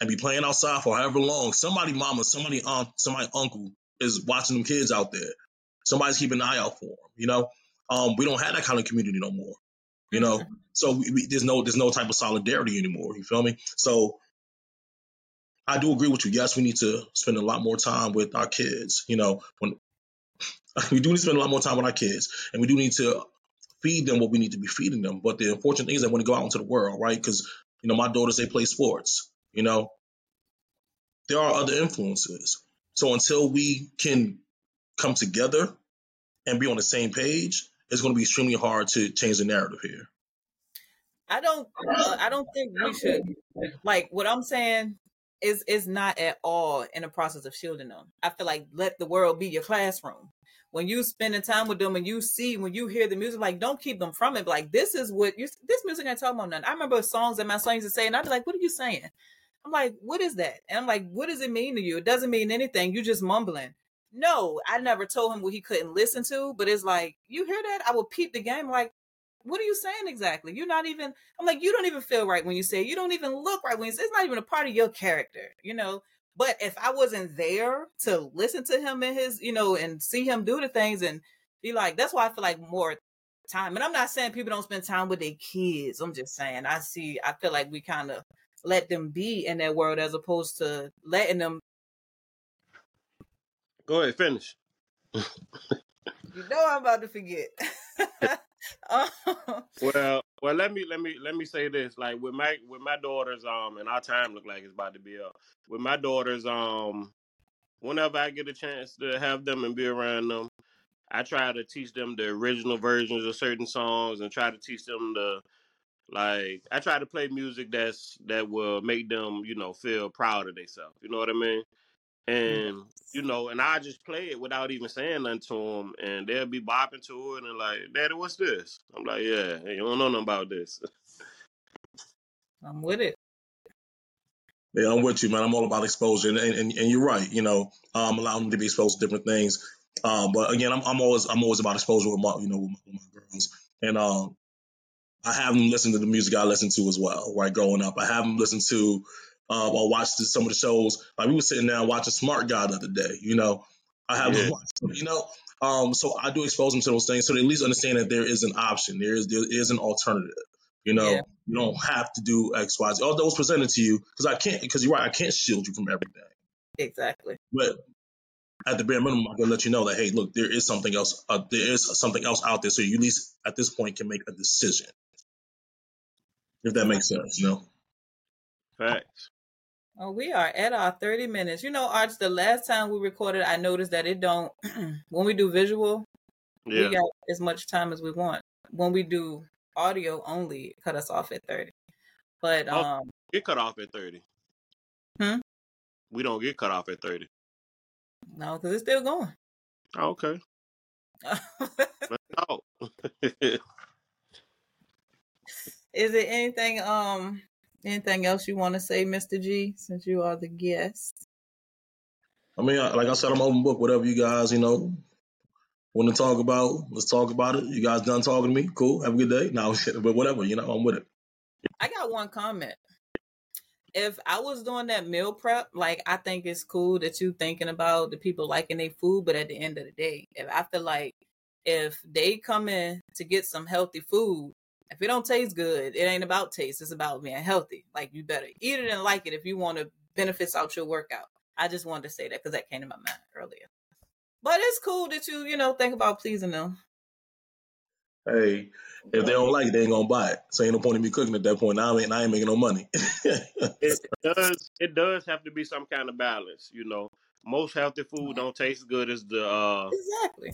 [SPEAKER 3] and be playing outside for however long. Somebody, mama, somebody, aunt, somebody, uncle is watching them kids out there. Somebody's keeping an eye out for them. You know, um, we don't have that kind of community no more. You know, so we, we, there's no there's no type of solidarity anymore. You feel me? So I do agree with you. Yes, we need to spend a lot more time with our kids. You know, when we do need to spend a lot more time with our kids, and we do need to feed them what we need to be feeding them. But the unfortunate thing is that when they go out into the world, right? Because you know, my daughters they play sports. You know, there are other influences. So until we can come together and be on the same page, it's going to be extremely hard to change the narrative here.
[SPEAKER 1] I don't uh, I don't think we should like what I'm saying is is not at all in the process of shielding them. I feel like let the world be your classroom. When you spending time with them and you see when you hear the music, like don't keep them from it. Like this is what you this music ain't talking about nothing. I remember songs that my son used to say, and I'd be like, "What are you saying?" I'm like, "What is that?" And I'm like, "What does it mean to you?" It doesn't mean anything. You just mumbling. No, I never told him what he couldn't listen to, but it's like you hear that. I will peep the game like what are you saying exactly? You're not even, I'm like, you don't even feel right when you say it. You don't even look right when you say it. It's not even a part of your character, you know? But if I wasn't there to listen to him and his, you know, and see him do the things and be like, that's why I feel like more time. And I'm not saying people don't spend time with their kids. I'm just saying, I see, I feel like we kind of let them be in that world as opposed to letting them,
[SPEAKER 2] Go ahead, finish.
[SPEAKER 1] you know, I'm about to forget. um,
[SPEAKER 2] Well, well, let me let me let me say this. Like with my with my daughters, um, and our time look like it's about to be up. With my daughters, um, whenever I get a chance to have them and be around them, I try to teach them the original versions of certain songs and try to teach them the like. I try to play music that's that will make them, you know, feel proud of themselves. You know what I mean? And you know, and I just play it without even saying nothing to them, and they'll be bopping to it and like, "Daddy, what's this?" I'm like, "Yeah, hey, you don't know nothing about this."
[SPEAKER 1] I'm with it.
[SPEAKER 3] Yeah, I'm with you, man. I'm all about exposure, and and, and you're right. You know, um, allowing them to be exposed to different things. Um, but again, I'm, I'm always I'm always about exposure with my you know with my, with my girls, and um, I have them listen to the music I listen to as well. Right, growing up, I have them listen to uh, or watch the, some of the shows. Like we were sitting down watching Smart Guy the other day. You know, I have
[SPEAKER 2] Yeah.
[SPEAKER 3] them watch. You know, um, so I do expose them to those things, so they at least understand that there is an option. There is there is an alternative. You know,
[SPEAKER 1] Yeah.
[SPEAKER 3] you don't have to do X, Y, Z. Although it's presented to you, because I can't, because you're right, I can't shield you from everything.
[SPEAKER 1] Exactly.
[SPEAKER 3] But at the bare minimum, I'm gonna let you know that hey, look, there is something else. Uh, there is something else out there, so you at least at this point can make a decision. If that makes sense, you know.
[SPEAKER 2] Facts.
[SPEAKER 1] Oh, we are at our 30 minutes. You know, Arch, the last time we recorded, I noticed that it don't, when we do visual,
[SPEAKER 2] Yeah.
[SPEAKER 1] we got as much time as we want. When we do audio only, it cut us off at 30. But,
[SPEAKER 2] Oh.
[SPEAKER 1] um,
[SPEAKER 2] Get cut off at thirty.
[SPEAKER 1] Hmm?
[SPEAKER 2] We don't get cut off at thirty.
[SPEAKER 1] no, because it's still going.
[SPEAKER 2] Oh, okay. Let's.
[SPEAKER 1] Is it anything, um, anything else you want to say, Mr. G, since you are the guest?
[SPEAKER 3] I mean, like I said, I'm open book. Whatever you guys, you know, want to talk about, let's talk about it. You guys done talking to me? Cool. Have a good day. Now, shit but whatever, you know, I'm with it.
[SPEAKER 1] I got one comment. If I was doing that meal prep, like I think it's cool that you thinking about the people liking their food, but at the end of the day, if I feel like if they come in to get some healthy food, if it don't taste good, it ain't about taste. It's about being healthy. Like you better eat it and like it if you want to benefits out your workout. I just wanted to say that because that came to my mind earlier. But it's cool that you, you know, think about pleasing them.
[SPEAKER 3] Hey, if they don't like it, they ain't gonna buy it. So ain't no point in me cooking at that point. Now I ain't, I ain't making no money.
[SPEAKER 2] it does it does have to be some kind of balance, you know. Most healthy food don't taste good as the uh
[SPEAKER 1] Exactly.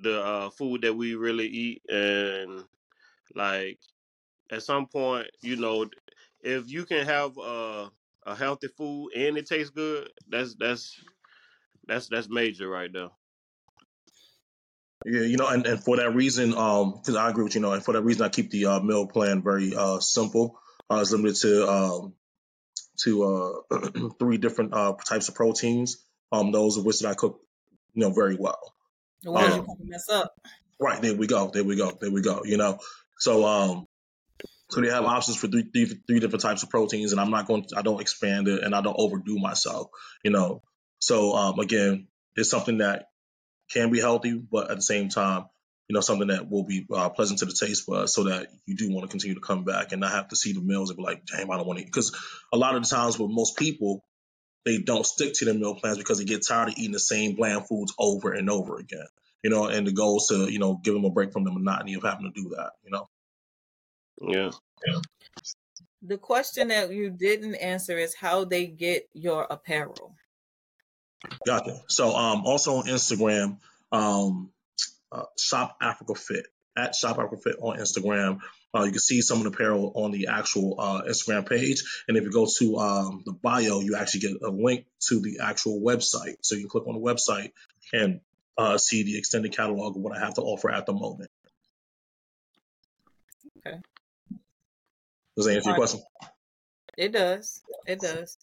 [SPEAKER 2] the uh food that we really eat and like at some point, you know, if you can have uh a healthy food and it tastes good, that's that's that's that's major right there.
[SPEAKER 3] Yeah, you know, and, and for that reason, um, because I agree with you, you know, and for that reason, I keep the uh, meal plan very uh simple. Uh, it's limited to um to uh three different uh types of proteins. Um, those of which that I cook, you know, very well.
[SPEAKER 1] The ones you
[SPEAKER 3] Um,
[SPEAKER 1] can mess up.
[SPEAKER 3] right there we go, there we go, there we go. You know, so um, so they have options for three, three, three different types of proteins, and I'm not going, to, I don't expand it, and I don't overdo myself. You know, so um, again, it's something that can be healthy, but at the same time, you know, something that will be uh, pleasant to the taste buds so that you do want to continue to come back and not have to see the meals and be like, damn, I don't want to. Because a lot of the times with most people, they don't stick to their meal plans because they get tired of eating the same bland foods over and over again. You know, and the goal is to, you know, give them a break from the monotony of having to do that, you know.
[SPEAKER 2] Yeah.
[SPEAKER 1] The question that you didn't answer is how they get your apparel.
[SPEAKER 3] Gotcha. So um also on Instagram, um uh, Shop Africa Fit at Shop Africa Fit on Instagram. Uh, you can see some of the apparel on the actual uh, Instagram page, and if you go to um, the bio, you actually get a link to the actual website. So you can click on the website and uh, see the extended catalog of what I have to offer at the moment.
[SPEAKER 1] Okay.
[SPEAKER 3] Does that answer your question?
[SPEAKER 1] It does. It does.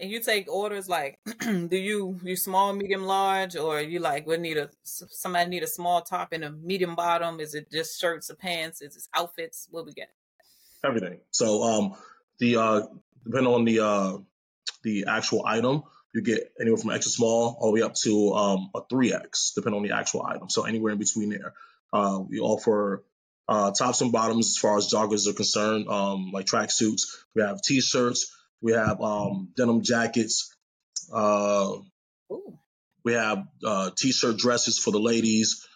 [SPEAKER 1] And you take orders like, do you you small, medium, large, or you like would need a somebody need a small top and a medium bottom? Is it just shirts or pants? Is it outfits? What we get?
[SPEAKER 3] Everything. So um, the uh, depending on the uh, the actual item, you get anywhere from extra small all the way up to um, a 3X, depending on the actual item. So anywhere in between there. Uh, we offer uh, tops and bottoms as far as joggers are concerned, um, like track suits. We have t-shirts. We have um, denim jackets. Uh, we have uh, t-shirt dresses for the ladies.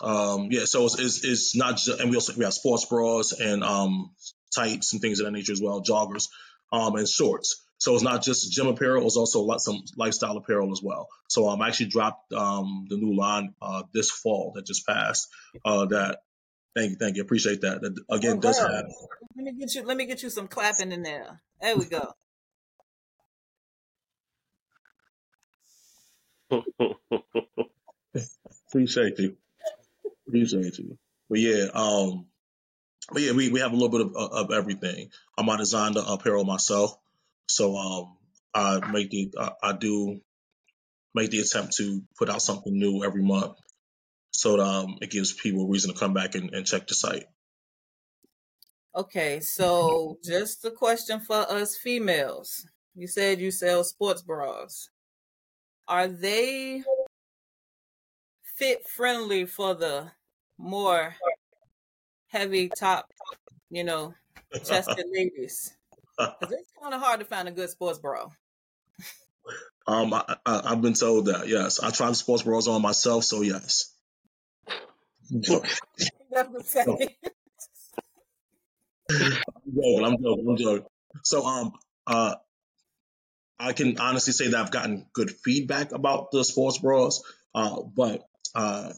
[SPEAKER 3] Um, yeah, so it's, it's, it's not just, and we also we have sports bras and um, tights and things of that nature as well, joggers um, and shorts. So it's not just gym apparel; it's also lot- some lifestyle apparel as well. So um, I actually dropped um, the new line uh, this fall that just passed. Uh, that thank you, thank you, appreciate that. That again
[SPEAKER 1] Oh,
[SPEAKER 3] does have
[SPEAKER 1] Let me get you. Let me get you some clapping in there. There we go.
[SPEAKER 3] appreciate you, appreciate you. But yeah, um, but yeah, we, we have a little bit of, of everything. Um, I designed the apparel myself, so um, I make the I, I do make the attempt to put out something new every month. so um, it gives people a reason to come back and, and check the site.
[SPEAKER 1] Okay, so just a question for us females. You said you sell sports bras. Are they fit friendly for the more heavy top, you know, chested ladies? It's kind of hard to find a good sports bra.
[SPEAKER 3] Um, I, I've been told that. Yes, I tried sports bras on myself, so yes. I'm joking.
[SPEAKER 1] That's the same.
[SPEAKER 3] I'm joking. I'm joking. So um uh I can honestly say that I've gotten good feedback about the sports bras, uh, but uh,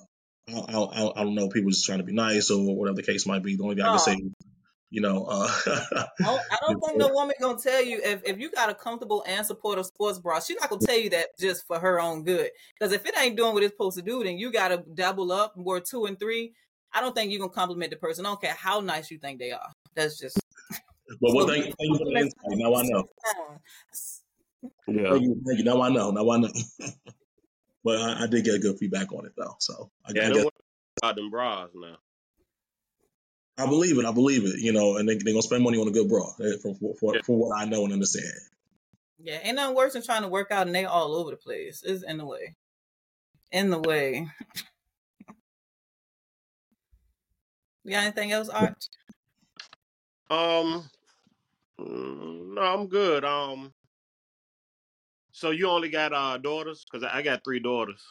[SPEAKER 3] I, I, I don't know. People just trying to be nice or whatever the case might be. The only thing I can
[SPEAKER 1] Oh,
[SPEAKER 3] say, you know, uh,
[SPEAKER 1] I don't, I don't think no woman gonna tell you if, if you got a comfortable and supportive sports bra, she's not gonna tell you that just for her own good. Because if it ain't doing what it's supposed to do, then you gotta double up, more two and three. I don't think you're gonna compliment the person. I don't care how nice you think they are. That's just
[SPEAKER 3] but well, thank, thank you for the insight. Now I know.
[SPEAKER 2] Yeah.
[SPEAKER 3] Thank you, thank you. Now I know. Now I know. but I, I did get good feedback on it though, so I,
[SPEAKER 2] Yeah,
[SPEAKER 3] I
[SPEAKER 2] them
[SPEAKER 3] guess
[SPEAKER 2] women about them bras now.
[SPEAKER 3] I believe it. I believe it. You know, and they they gonna spend money on a good bra eh, for for, for,
[SPEAKER 2] Yeah.
[SPEAKER 3] for what I know and understand.
[SPEAKER 1] Yeah, ain't nothing worse than trying to work out and they all over the place. It's in the way. In the way. You got anything else, Arch?
[SPEAKER 2] Um, no, I'm good. Um, so you only got uh daughters? Cause I I got three daughters,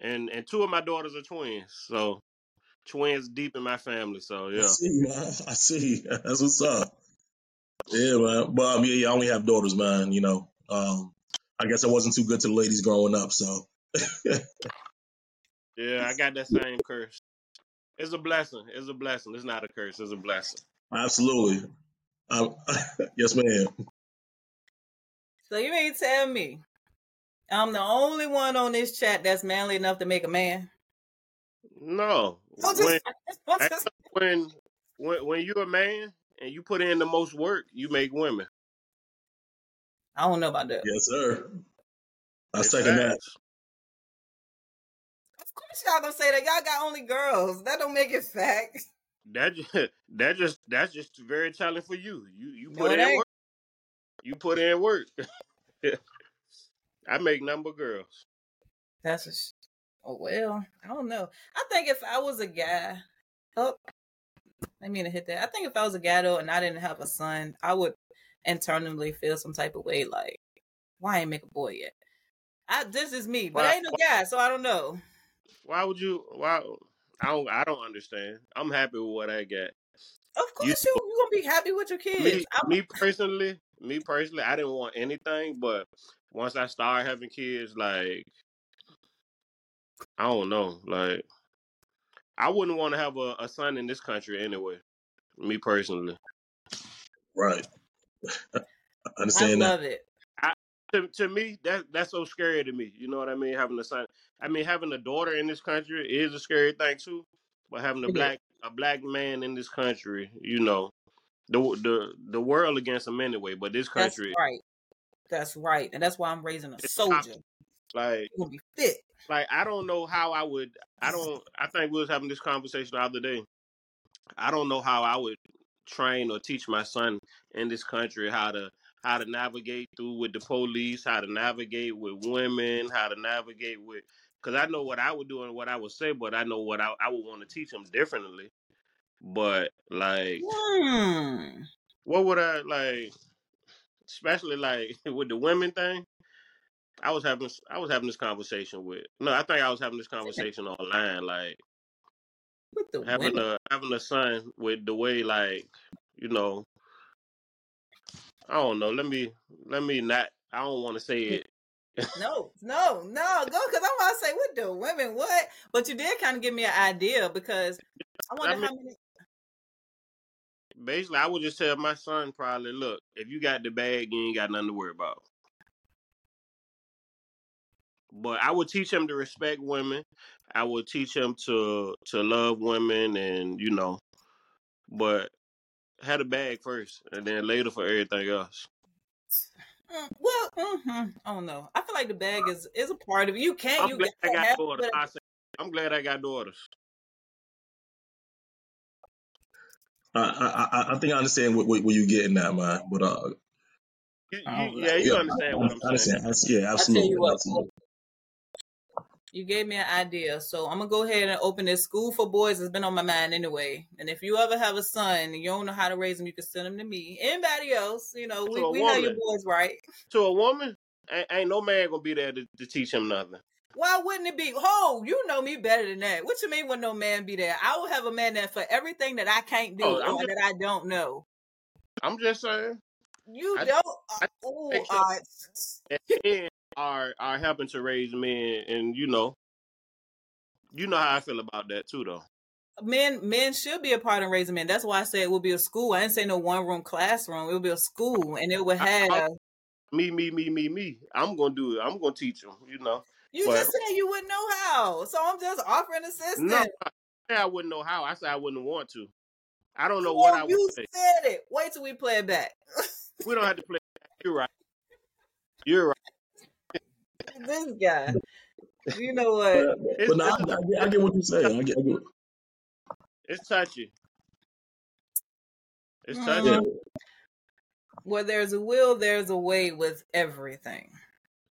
[SPEAKER 2] and and two of my daughters are twins. So twins deep in my family. So
[SPEAKER 3] I
[SPEAKER 2] yeah,
[SPEAKER 3] see, man. I see. That's what's up. Yeah, man. But um, yeah, yeah, I only have daughters, man. You know, um, I guess I wasn't too good to the ladies growing up, so
[SPEAKER 2] yeah, I got that same curse. It's a blessing. It's a blessing. It's not a curse. It's a blessing.
[SPEAKER 3] absolutely. Um, yes, ma'am.
[SPEAKER 1] So you mean to tell me I'm the only one on this chat that's manly enough to make a man?
[SPEAKER 2] No,
[SPEAKER 1] I'm
[SPEAKER 2] when
[SPEAKER 1] just, I'm just
[SPEAKER 2] when when when you're a man and you put in the most work, you make women.
[SPEAKER 1] I don't know about that.
[SPEAKER 3] Yes, sir. I
[SPEAKER 2] It's
[SPEAKER 3] second that.
[SPEAKER 1] Of course y'all gonna say that. Y'all got only girls. That don't make it fact.
[SPEAKER 2] That just, that just that's just very challenging for you. You you put
[SPEAKER 1] it
[SPEAKER 2] in
[SPEAKER 1] ain't.
[SPEAKER 2] work. You put in work. I make number girls.
[SPEAKER 1] That's a sh- oh well. I don't know. I think if I was a guy, oh, I mean to hit that. I think if I was a guy though, and I didn't have a son, I would internally feel some type of way, like, why ain't make a boy yet? I this is me, but I ain't no guy, so I don't know.
[SPEAKER 2] why would you why I don't I don't understand. I'm happy with what I got.
[SPEAKER 1] Of course you you gonna be happy with your kids.
[SPEAKER 2] me me personally, me personally, I didn't want anything, but once I started having kids, like I don't know, like I wouldn't want to have a, a son in this country anyway. Me personally.
[SPEAKER 3] Right. I
[SPEAKER 1] I
[SPEAKER 3] understand that.
[SPEAKER 1] love it.
[SPEAKER 2] I, to, to me, that that's so scary to me. You know what I mean? Having a son. I mean, having a daughter in this country is a scary thing too. But having a
[SPEAKER 1] It is.
[SPEAKER 2] black a black man in this country, you know, the the the world against him anyway. But this
[SPEAKER 1] That's
[SPEAKER 2] country,
[SPEAKER 1] right. That's right, and that's why I'm raising a
[SPEAKER 2] it's top,
[SPEAKER 1] soldier.
[SPEAKER 2] Like
[SPEAKER 1] You're gonna be fit.
[SPEAKER 2] like I don't know how I would. I don't. I think we was having this conversation the other day. I don't know how I would train or teach my son in this country how to how to navigate through with the police, how to navigate with women, how to navigate with. Because I know what I would do and what I would say, but I know what I, I would want to teach him differently. But like,
[SPEAKER 1] Hmm.
[SPEAKER 2] what would I like? Especially like with the women thing. I was having I was having this conversation with. No, I think I was having this conversation online. Like
[SPEAKER 1] With the
[SPEAKER 2] having
[SPEAKER 1] women.
[SPEAKER 2] a having a son with the way like you know I don't know. Let me let me not. I don't want to say it.
[SPEAKER 1] No, no, no, go because I'm about to say what the women, what? But you did kind of give me an idea because I
[SPEAKER 2] I
[SPEAKER 1] wonder
[SPEAKER 2] mean,
[SPEAKER 1] how many.
[SPEAKER 2] basically, I would just tell my son probably, look, if you got the bag, you ain't got nothing to worry about. But I would teach him to respect women. I would teach him to to love women, and you know, but had a bag first, and then later for everything else.
[SPEAKER 1] Mm, Well, hmm I don't know. I feel like the bag is is a part of it. You can't,
[SPEAKER 2] I'm
[SPEAKER 1] you
[SPEAKER 2] glad I
[SPEAKER 1] gotta it,
[SPEAKER 2] daughters. I say I'm glad I got daughters.
[SPEAKER 3] I, I I think I understand what, what, what you're getting at, man. But uh,
[SPEAKER 2] You, you, yeah, you
[SPEAKER 3] yeah,
[SPEAKER 2] understand
[SPEAKER 3] I,
[SPEAKER 2] what I'm
[SPEAKER 3] I
[SPEAKER 2] saying.
[SPEAKER 3] understand. I, yeah,
[SPEAKER 1] I tell
[SPEAKER 3] absolutely.
[SPEAKER 1] you what,
[SPEAKER 3] absolutely.
[SPEAKER 1] You gave me an idea, so I'm gonna go ahead and open this school for boys. It's been on my mind anyway. And if you ever have a son and you don't know how to raise him, you can send him to me. Anybody else, you know, we,
[SPEAKER 2] To
[SPEAKER 1] we have your boys right.
[SPEAKER 2] To a woman, ain't, ain't no man gonna be there to, to teach him nothing.
[SPEAKER 1] Why wouldn't it be? Oh, you know me better than that. What you mean when no man be there? I will have a man there for everything that I can't do
[SPEAKER 2] Oh,
[SPEAKER 1] or
[SPEAKER 2] just,
[SPEAKER 1] that I don't know.
[SPEAKER 2] I'm just saying.
[SPEAKER 1] You
[SPEAKER 2] I,
[SPEAKER 1] don't.
[SPEAKER 2] I
[SPEAKER 1] Oh,
[SPEAKER 2] I,
[SPEAKER 1] all right.
[SPEAKER 2] Are are helping to raise men, and you know, you know how I feel about that too, though.
[SPEAKER 1] men men should be a part of raising men. That's why I said it would be a school. I didn't say no one room classroom. It would be a school, and it would
[SPEAKER 2] I, I,
[SPEAKER 1] have.
[SPEAKER 2] me, me, me, me, me. I'm gonna do it. I'm gonna teach them. You know,
[SPEAKER 1] You
[SPEAKER 2] but
[SPEAKER 1] just said you wouldn't know how, so I'm just offering
[SPEAKER 2] no,
[SPEAKER 1] assistance.
[SPEAKER 2] I I wouldn't know how. I said I wouldn't want to. I don't know what I would
[SPEAKER 1] you
[SPEAKER 2] say.
[SPEAKER 1] said it. Wait till we play it back.
[SPEAKER 2] We don't have to play. It You're right. You're right.
[SPEAKER 1] This guy. You know what?
[SPEAKER 3] But,
[SPEAKER 2] It's
[SPEAKER 3] but no, I, I, get, I get what you're saying. I get, I get
[SPEAKER 2] it's touchy. It's
[SPEAKER 1] Mm,
[SPEAKER 2] touchy.
[SPEAKER 3] yeah.
[SPEAKER 1] where there's a will, there's a way with everything.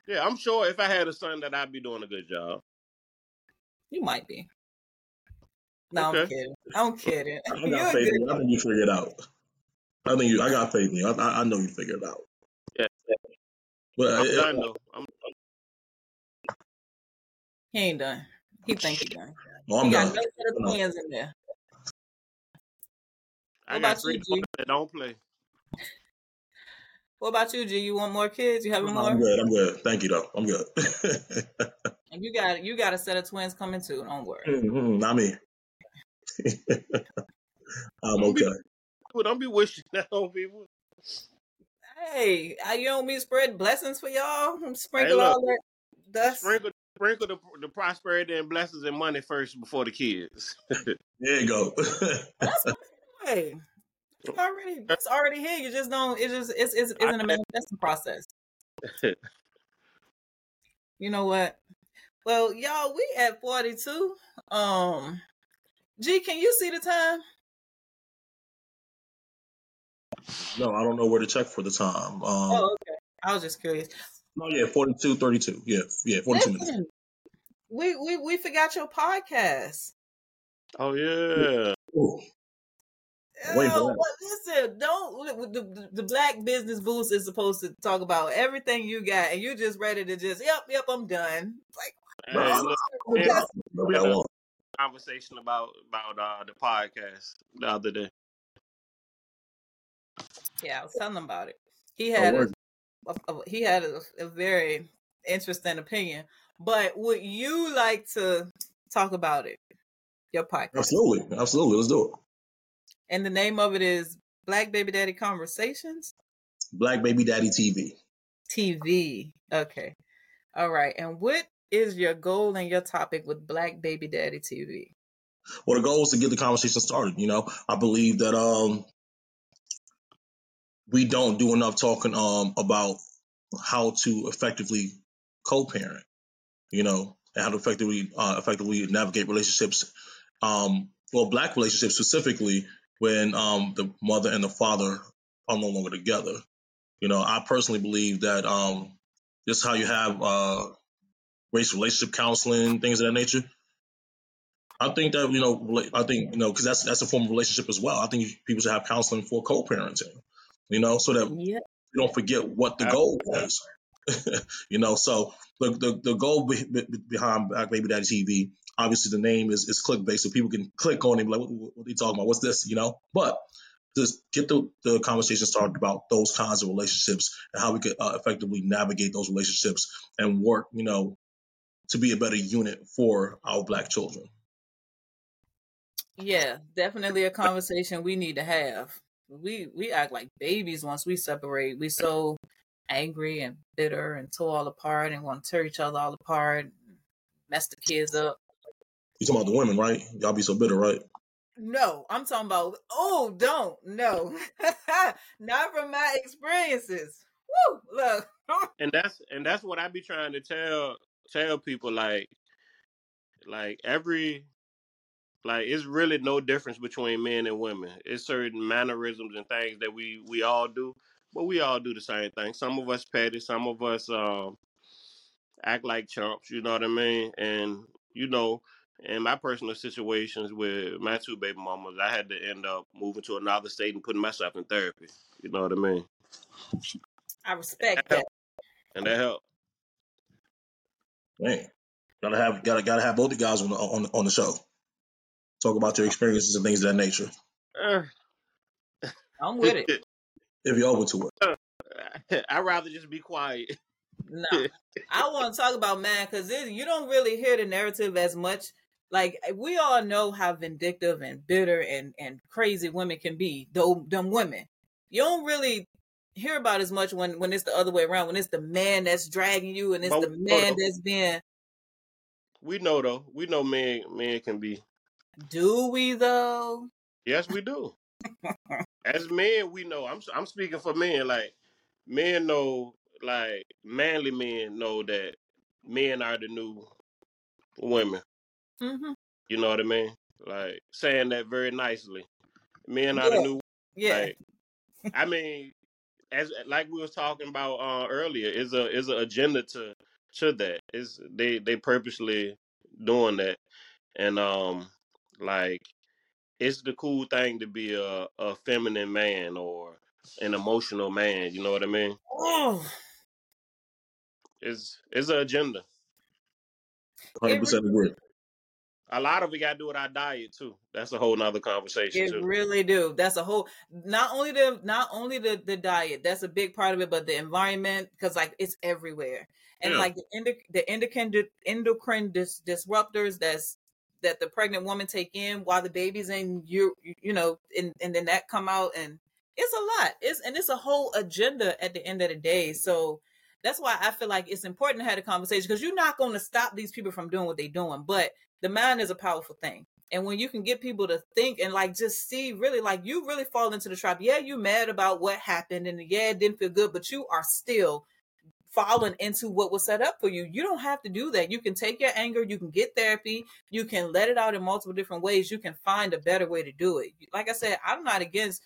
[SPEAKER 2] Yeah, I'm sure if I had a son that I'd be doing a good job.
[SPEAKER 1] You might be. No, I'm kidding. I'm kidding.
[SPEAKER 3] I
[SPEAKER 1] You're
[SPEAKER 3] got faith in you. I think you figure it out. I think you. I got faith in you. I, I, I know you figure it out.
[SPEAKER 2] Yeah,
[SPEAKER 3] But uh,
[SPEAKER 2] I'm
[SPEAKER 3] it,
[SPEAKER 2] done though. I'm,
[SPEAKER 1] He ain't done. He think he done.
[SPEAKER 3] oh, I'm
[SPEAKER 1] He got
[SPEAKER 3] done.
[SPEAKER 1] no set of
[SPEAKER 3] No.
[SPEAKER 1] twins in there.
[SPEAKER 2] I
[SPEAKER 1] What
[SPEAKER 2] got three
[SPEAKER 1] you, G?
[SPEAKER 2] that don't play.
[SPEAKER 1] What about you, G? You want more kids? You having
[SPEAKER 3] No, I'm good. I'm good. Thank you, though. I'm good.
[SPEAKER 1] And you got you got a set of twins coming too. Don't worry.
[SPEAKER 3] Mhm, Not me. I'm
[SPEAKER 2] Don't be
[SPEAKER 3] okay.
[SPEAKER 2] don't be wishing that on people.
[SPEAKER 1] Hey, I you don't me spread blessings for y'all.
[SPEAKER 2] Hey,
[SPEAKER 1] Sprinkle
[SPEAKER 2] look,
[SPEAKER 1] all that dust.
[SPEAKER 2] sprinkle sprinkle the, the prosperity and blessings and money first before the kids.
[SPEAKER 3] There you go.
[SPEAKER 1] That's hey. It's already it's already here. You just don't. It just it's it's, it's
[SPEAKER 2] I,
[SPEAKER 1] in a manifesting process. You know what? Well, y'all, we at forty two. Um, G, can you see the time?
[SPEAKER 3] no, I don't know where to check for the time. Um,
[SPEAKER 1] Oh, okay. I was just curious.
[SPEAKER 3] No, yeah, 42, 32. Yeah, yeah, 42 minutes.
[SPEAKER 1] We we we forgot your podcast.
[SPEAKER 2] oh yeah.
[SPEAKER 3] Ooh, I'm
[SPEAKER 1] Oh,
[SPEAKER 3] that.
[SPEAKER 1] listen, don't the, the, the black business boost is supposed to talk about everything you got, and you're just ready to just yep, yep, I'm done. Like
[SPEAKER 2] Hey, look,
[SPEAKER 3] I'm
[SPEAKER 2] and
[SPEAKER 1] that's
[SPEAKER 3] Maybe I
[SPEAKER 2] had a conversation about about uh, the podcast the other day.
[SPEAKER 1] yeah, I was telling him about it. He
[SPEAKER 3] Oh,
[SPEAKER 1] had a,
[SPEAKER 3] word.
[SPEAKER 1] a, a- he had a, a very interesting opinion. But would you like to talk about it? Your podcast,
[SPEAKER 3] Absolutely. Absolutely. Let's do it.
[SPEAKER 1] and the name of it is Black Baby Daddy Conversations
[SPEAKER 3] Black Baby Daddy TV.
[SPEAKER 1] TV. Okay, all right. And what is your goal and your topic with Black Baby Daddy TV?
[SPEAKER 3] Well, the goal is to get the conversation started. You know, I believe that um we don't do enough talking um about how to effectively co-parent. You know, and how to effectively uh, effectively navigate relationships. Um, well, black relationships specifically when um the mother and the father are no longer together. You know, I personally believe that um is how you have uh race relationship counseling things of that nature. I think that you know, I think you know, because that's that's a form of relationship as well. I think people should have counseling for co-parenting, you know, so that
[SPEAKER 1] Yeah.
[SPEAKER 3] you don't forget what the goal was. you know, so the the, the goal be, be, behind Black Baby Daddy TV, obviously the name is is clickbait, so people can click on it, like, what, what, what are you talking about? What's this? You know, but just get the, the conversation started about those kinds of relationships and how we could uh, effectively navigate those relationships and work, you know, to be a better unit for our black children.
[SPEAKER 1] Yeah, definitely a conversation we need to have. We we act like babies once we separate. We so angry and bitter and tore all apart and want to tear each other all apart, mess the kids up.
[SPEAKER 3] You talking about the women, right? Y'all be so bitter, right?
[SPEAKER 1] No, I'm talking about oh, don't no, not from my experiences. Woo, look,
[SPEAKER 2] and that's and that's what I be trying to tell tell people like like every like it's really no difference between men and women. It's certain mannerisms and things that we we all do, but we all do the same thing. Some of us petty, some of us um act like chumps. You know what I mean? And you know, in my personal situations with my two baby mamas, I had to end up moving to another state and putting myself in therapy. You know what I mean?
[SPEAKER 1] I respect that.
[SPEAKER 2] And that helped.
[SPEAKER 3] Man, gotta have gotta gotta have both the guys on the on, on the show. Talk about your experiences and things of that nature.
[SPEAKER 2] Uh,
[SPEAKER 1] I'm with it.
[SPEAKER 3] If you're open to
[SPEAKER 2] it. I'd rather just be quiet.
[SPEAKER 1] No, I want to talk about man because you don't really hear the narrative as much. Like we all know how vindictive and bitter and and crazy women can be. Though them women, you don't really hear about as much when when it's the other way around. When it's the man that's dragging you and it's but the man that's being.
[SPEAKER 2] We know though. We know men men can be.
[SPEAKER 1] Do we though?
[SPEAKER 2] Yes, we do. As men, we know. I'm I'm speaking for men. Like men know, like manly men know that men are the new women.
[SPEAKER 1] Mm-hmm.
[SPEAKER 2] You know what I mean? Like saying that very nicely. Men are yeah. the new.
[SPEAKER 1] Yeah.
[SPEAKER 2] Like, I mean, as like we was talking about uh, earlier, is a is an agenda to to that. Is they they purposely doing that, and um like it's the cool thing to be a a feminine man or an emotional man. You know what I mean?
[SPEAKER 1] Oh,
[SPEAKER 2] it's it's an agenda.
[SPEAKER 3] Hundred percent agree
[SPEAKER 2] a lot of it got to do with our diet too. That's a whole nother conversation.
[SPEAKER 1] It
[SPEAKER 2] too.
[SPEAKER 1] really do. That's a whole. Not only the not only the the diet. That's a big part of it, but the environment because like it's everywhere, and yeah. like the endo, the endocrine endocrine dis, disruptors that's that the pregnant woman take in while the baby's in you you know and and then that come out and it's a lot. It's and it's a whole agenda at the end of the day. So that's why I feel like it's important to have a conversation because you're not going to stop these people from doing what they're doing, but the mind is a powerful thing. And when you can get people to think and like just see really like you really fall into the trap. Yeah, you're mad about what happened and yeah, it didn't feel good, but you are still falling into what was set up for you. You don't have to do that. You can take your anger, you can get therapy, you can let it out in multiple different ways. You can find a better way to do it. Like I said, I'm not against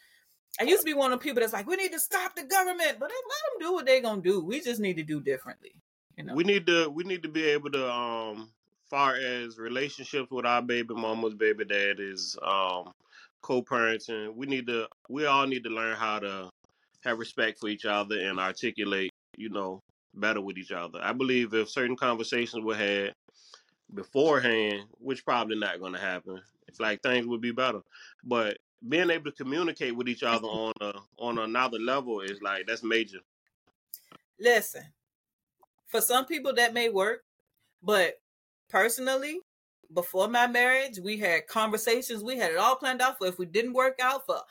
[SPEAKER 1] I used to be one of the people that's like, we need to stop the government, but let them do what they're gonna do. We just need to do differently. You know,
[SPEAKER 2] we need to we need to be able to um far as relationships with our baby mamas, baby daddies, um, co-parenting, we need to we all need to learn how to have respect for each other and articulate, you know, better with each other. I believe if certain conversations were had beforehand, which probably not going to happen, it's like things would be better. But being able to communicate with each other on a on another level is like that's major.
[SPEAKER 1] Listen, for some people that may work, but personally, before my marriage, we had conversations. We had it all planned out for if we didn't work out for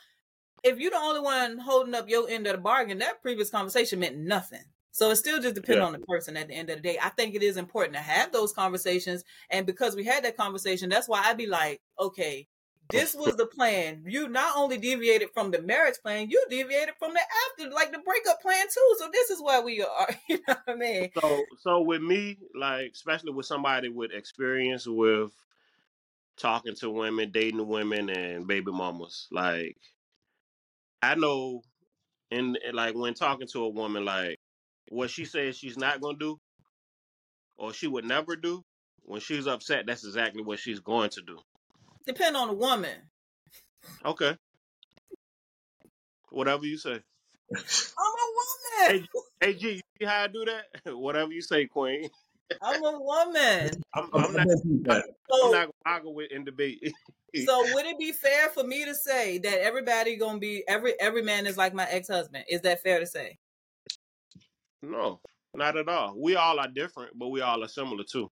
[SPEAKER 1] if you're the only one holding up your end of the bargain, that previous conversation meant nothing. So it still just depends yeah. on the person at the end of the day. I think it is important to have those conversations. And because we had that conversation, that's why I'd be like, okay, this was the plan. You not only deviated from the marriage plan, you deviated from the after, like the breakup plan too. So this is where we are. You know what I mean?
[SPEAKER 2] So, so with me, like especially with somebody with experience with talking to women, dating women, and baby mamas, like I know, and like when talking to a woman, like what she says she's not gonna do, or she would never do. When she's upset, that's exactly what she's going to do.
[SPEAKER 1] Depend on the woman.
[SPEAKER 2] Okay. Whatever you say.
[SPEAKER 1] I'm a woman.
[SPEAKER 2] Hey, hey G, you see how I do that? Whatever you say, Queen.
[SPEAKER 1] I'm a woman.
[SPEAKER 2] I'm, I'm not. I'm, I'm not gonna argue with in debate.
[SPEAKER 1] so would it be fair for me to say that everybody gonna be every every man is like my ex husband? Is that fair to say?
[SPEAKER 2] No, not at all. We all are different, but we all are similar too.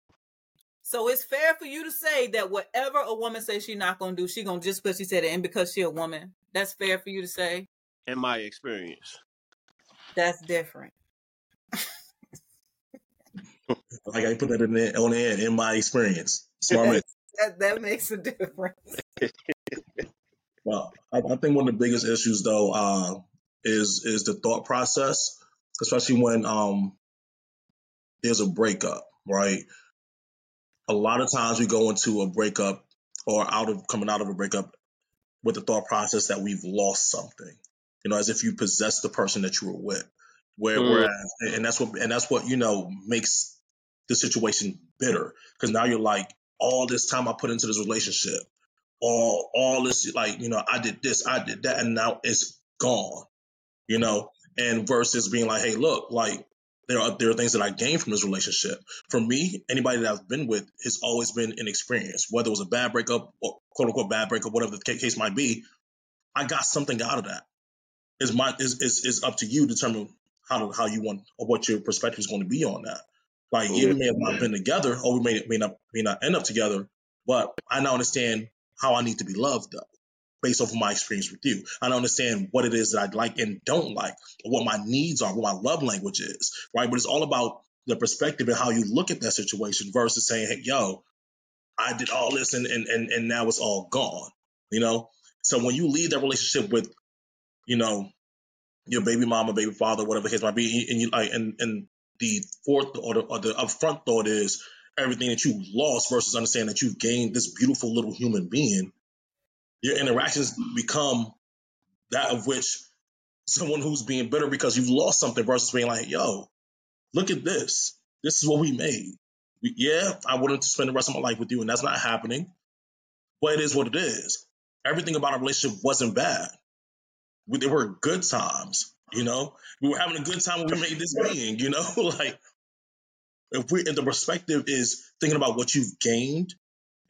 [SPEAKER 1] So it's fair for you to say that whatever a woman says she's not gonna do, she gonna just because she said it and because she a woman. That's fair for you to say.
[SPEAKER 2] In my experience,
[SPEAKER 1] that's different.
[SPEAKER 3] like I put that in there on the end. In my experience, Smart
[SPEAKER 1] that, that makes a difference.
[SPEAKER 3] well, I, I, think one of the biggest issues though uh, is is the thought process, especially when um, there's a breakup, right? a lot of times we go into a breakup or out of coming out of a breakup with the thought process that we've lost something, you know, as if you possess the person that you were with. Where, mm. whereas, and that's what, and that's what you know makes the situation bitter because now you're like, all this time I put into this relationship, all all this like you know I did this, I did that, and now it's gone, you know. And versus being like, hey, look, like there are there are things that I gained from this relationship. For me, anybody that I've been with has always been an experience, whether it was a bad breakup or quote unquote bad breakup, whatever the case might be. I got something out of that. Is my is is is up to you to determine how to, how you want or what your perspective is going to be on that. Like yeah, we may have not been together, or we may may not may not end up together, but I now understand how I need to be loved though based off of my experience with you. I don't understand what it is that I like and don't like, what my needs are, what my love language is, right? But it's all about the perspective and how you look at that situation versus saying, hey, yo, I did all this and, and, and, and now it's all gone, you know? So when you leave that relationship with, you know, your baby mama, baby father, whatever case might be, and you like, and, and the fourth or the, or the upfront thought is everything that you lost versus understanding that you've gained this beautiful little human being your interactions become that of which someone who's being bitter because you've lost something versus being like, yo, look at this. This is what we made. We, yeah, I wanted to spend the rest of my life with you, and that's not happening. But it is what it is. Everything about our relationship wasn't bad. We, there were good times, you know. We were having a good time when we made this being, you know. like if we, if the perspective is thinking about what you've gained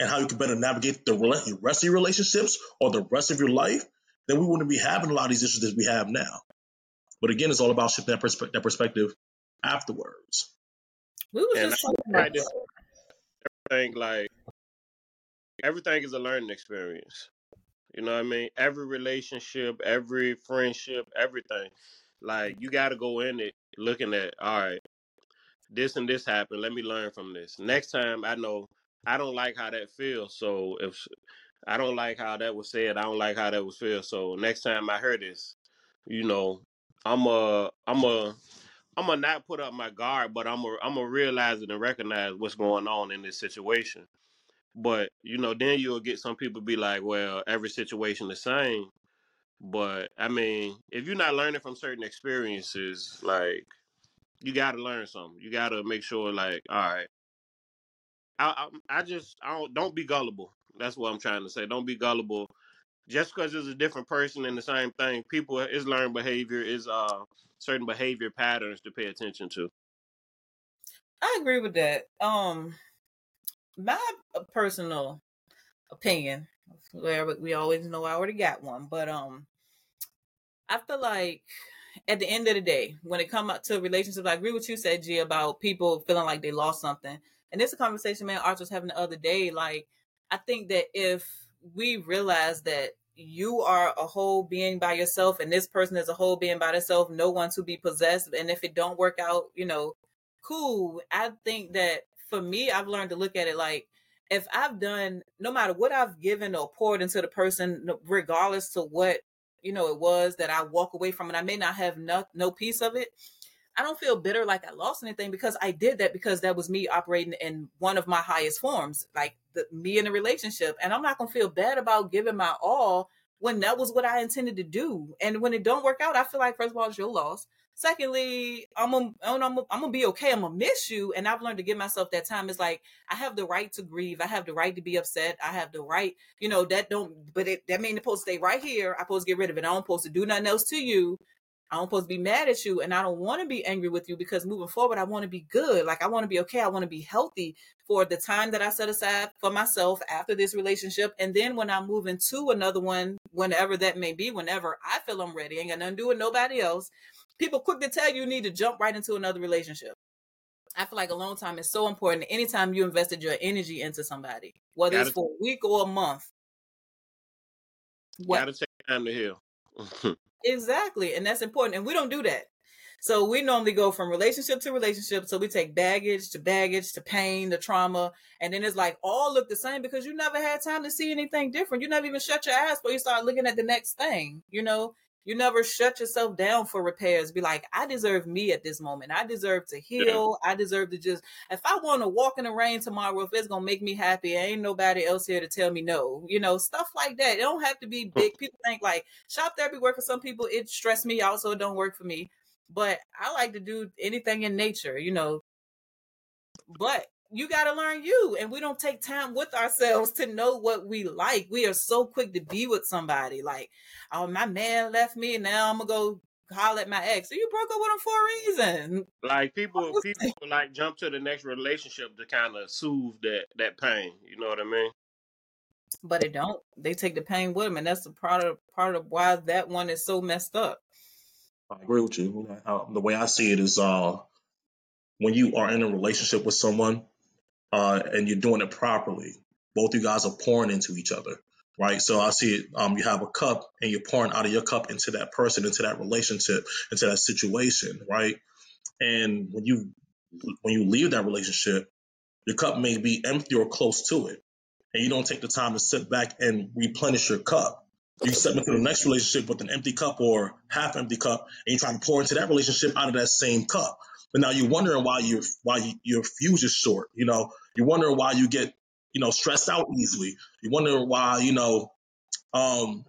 [SPEAKER 3] and how you can better navigate the rest of your relationships or the rest of your life, then we wouldn't be having a lot of these issues that we have now. But again, it's all about shifting that, perspe- that perspective afterwards.
[SPEAKER 1] We was and just talking about
[SPEAKER 2] everything like everything is a learning experience. You know what I mean? Every relationship, every friendship, everything. Like you got to go in it looking at, all right, this and this happened. Let me learn from this. Next time, I know I don't like how that feels. So if I don't like how that was said, I don't like how that was feel. So next time I hear this, you know, I'm a I'm a I'm gonna not put up my guard, but I'm a I'm gonna realize it and recognize what's going on in this situation. But you know, then you'll get some people be like, "Well, every situation the same." But I mean, if you're not learning from certain experiences, like you got to learn something. You got to make sure, like, all right, I, I, just I don't don't be gullible. That's what I'm trying to say. Don't be gullible. Just because it's a different person in the same thing, people is learned behavior is uh certain behavior patterns to pay attention to.
[SPEAKER 1] I agree with that. Um, my personal opinion, where we always know I already got one, but um, I feel like at the end of the day, when it come up to relationships, I agree with you said G about people feeling like they lost something and this is a conversation man Arch was having the other day. Like, I think that if we realize that you are a whole being by yourself and this person is a whole being by themselves, no one to be possessed. And if it don't work out, you know, cool. I think that for me, I've learned to look at it like if I've done, no matter what I've given or poured into the person, regardless to what, you know, it was that I walk away from and I may not have no, no piece of it. I don't feel bitter like I lost anything because I did that because that was me operating in one of my highest forms, like the, me in a relationship. And I'm not gonna feel bad about giving my all when that was what I intended to do. And when it don't work out, I feel like first of all it's your loss. Secondly, I'm gonna, I'm I'm gonna be okay. I'm gonna miss you, and I've learned to give myself that time. It's like I have the right to grieve. I have the right to be upset. I have the right, you know, that don't. But it, that means it's supposed to stay right here. I'm supposed to get rid of it. I don't supposed to do nothing else to you. I'm supposed to be mad at you and I don't want to be angry with you because moving forward, I want to be good. Like I want to be okay. I want to be healthy for the time that I set aside for myself after this relationship. And then when I move into another one, whenever that may be, whenever I feel I'm ready, ain't got nothing to do with nobody else. People quick to tell you, you need to jump right into another relationship. I feel like alone time is so important. Anytime you invested your energy into somebody, whether gotta, it's for a week or a month.
[SPEAKER 2] What? Gotta take time to heal.
[SPEAKER 1] Exactly. And that's important. And we don't do that. So we normally go from relationship to relationship. So we take baggage to baggage to pain to trauma. And then it's like all look the same because you never had time to see anything different. You never even shut your ass before you start looking at the next thing, you know? You never shut yourself down for repairs. Be like, I deserve me at this moment. I deserve to heal. I deserve to just, if I want to walk in the rain tomorrow, if it's going to make me happy, ain't nobody else here to tell me no. You know, stuff like that. It don't have to be big. People think like shop therapy work for some people. It stress me out, so it don't work for me. But I like to do anything in nature, you know. But you got to learn you and we don't take time with ourselves to know what we like. We are so quick to be with somebody like oh my man left me and now i'm gonna go holler at my ex. So you broke up with him for a reason.
[SPEAKER 2] Like people people like jump to the next relationship to kind of soothe that that pain you know what i mean?
[SPEAKER 1] But it don't. They take the pain with them and that's the part of part of why that one is so messed up.
[SPEAKER 3] I agree with you. The way i see it is uh when you are in a relationship with someone uh, and you're doing it properly, both you guys are pouring into each other, right? So I see it. Um, you have a cup and you're pouring out of your cup into that person, into that relationship, into that situation, right? And when you when you leave that relationship, your cup may be empty or close to it, and you don't take the time to sit back and replenish your cup. You step into the next relationship with an empty cup or half empty cup, and you try to pour into that relationship out of that same cup. But now you're wondering why you why you, your fuse is short. You know, you're wondering why you get you know stressed out easily. You wonder why you know um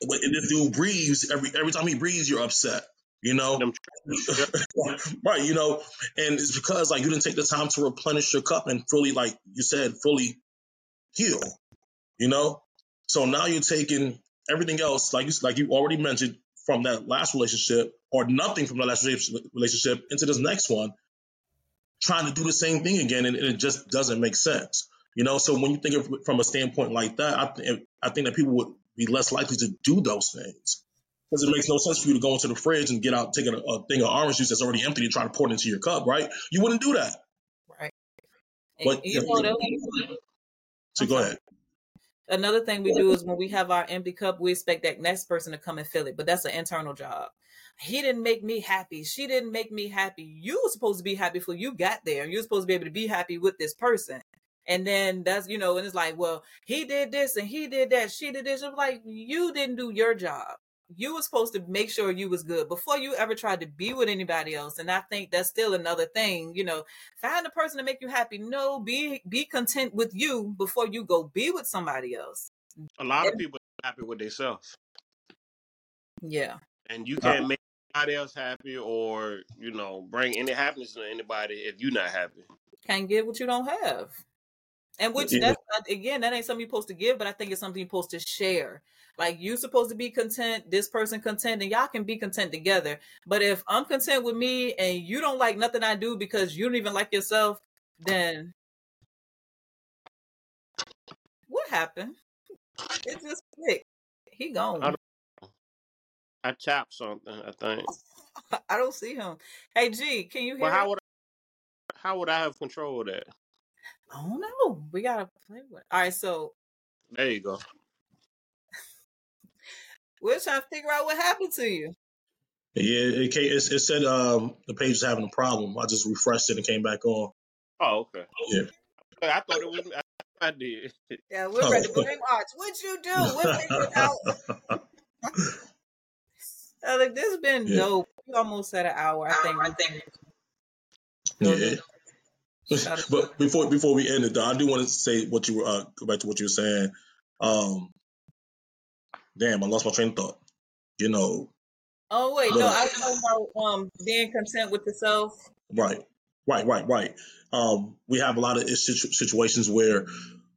[SPEAKER 3] this dude breathes every every time he breathes you're upset. You know, right? You know, and it's because like you didn't take the time to replenish your cup and fully, like you said, fully heal. You know, so now you're taking everything else, like you like you already mentioned, from that last relationship or nothing from the last relationship into this next one, trying to do the same thing again, and, it just doesn't make sense. You know, so when you think of from a standpoint like that, I, th- I think that people would be less likely to do those things because it makes no sense for you to go into the fridge and get out, take a, a, thing of orange juice that's already empty and try to pour it into your cup, right? You wouldn't do that.
[SPEAKER 1] Right. But, you know,
[SPEAKER 3] so go ahead.
[SPEAKER 1] Another thing we do is when we have our empty cup, we expect that next person to come and fill it, but that's an internal job. He didn't make me happy. She didn't make me happy. You were supposed to be happy before you got there. You're supposed to be able to be happy with this person. And then that's, you know, and it's like, well, he did this and he did that. She did this. I'm like, you didn't do your job you were supposed to make sure you was good before you ever tried to be with anybody else and i think that's still another thing you know find a person to make you happy no be be content with you before you go be with somebody else
[SPEAKER 2] a lot of people are happy with themselves
[SPEAKER 1] yeah
[SPEAKER 2] and you can't uh, make anybody else happy or you know bring any happiness to anybody if you're not happy
[SPEAKER 1] can't give what you don't have and which yeah. that's again, that ain't something you're supposed to give, but I think it's something you're supposed to share. Like you're supposed to be content, this person content, and y'all can be content together. But if I'm content with me and you don't like nothing I do because you don't even like yourself, then what happened? It just clicked. He gone.
[SPEAKER 2] I, I tapped something. I think.
[SPEAKER 1] I don't see him. Hey G, can you hear?
[SPEAKER 2] Well, how would I, how would I have control of that?
[SPEAKER 1] I don't know. We gotta play with. All right, so
[SPEAKER 2] there you go.
[SPEAKER 1] We're trying to figure out what happened to you.
[SPEAKER 3] Yeah, it, came, it, it said um, the page is having a problem. I just refreshed it and came back on.
[SPEAKER 2] Oh, okay.
[SPEAKER 3] Yeah.
[SPEAKER 2] I thought it was. I, I did.
[SPEAKER 1] Yeah, we're oh. ready to blame Arch. What'd you do? We'll figure it out. like, this has been yeah. dope. We almost at an hour. I think. I think.
[SPEAKER 3] Yeah. but before before we end it, though, I do want to say what you were uh, go back to what you were saying. Um, damn, I lost my train of thought. You know.
[SPEAKER 1] Oh wait, no, I was talking about um being content with yourself.
[SPEAKER 3] Right, right, right, right. Um, we have a lot of situations where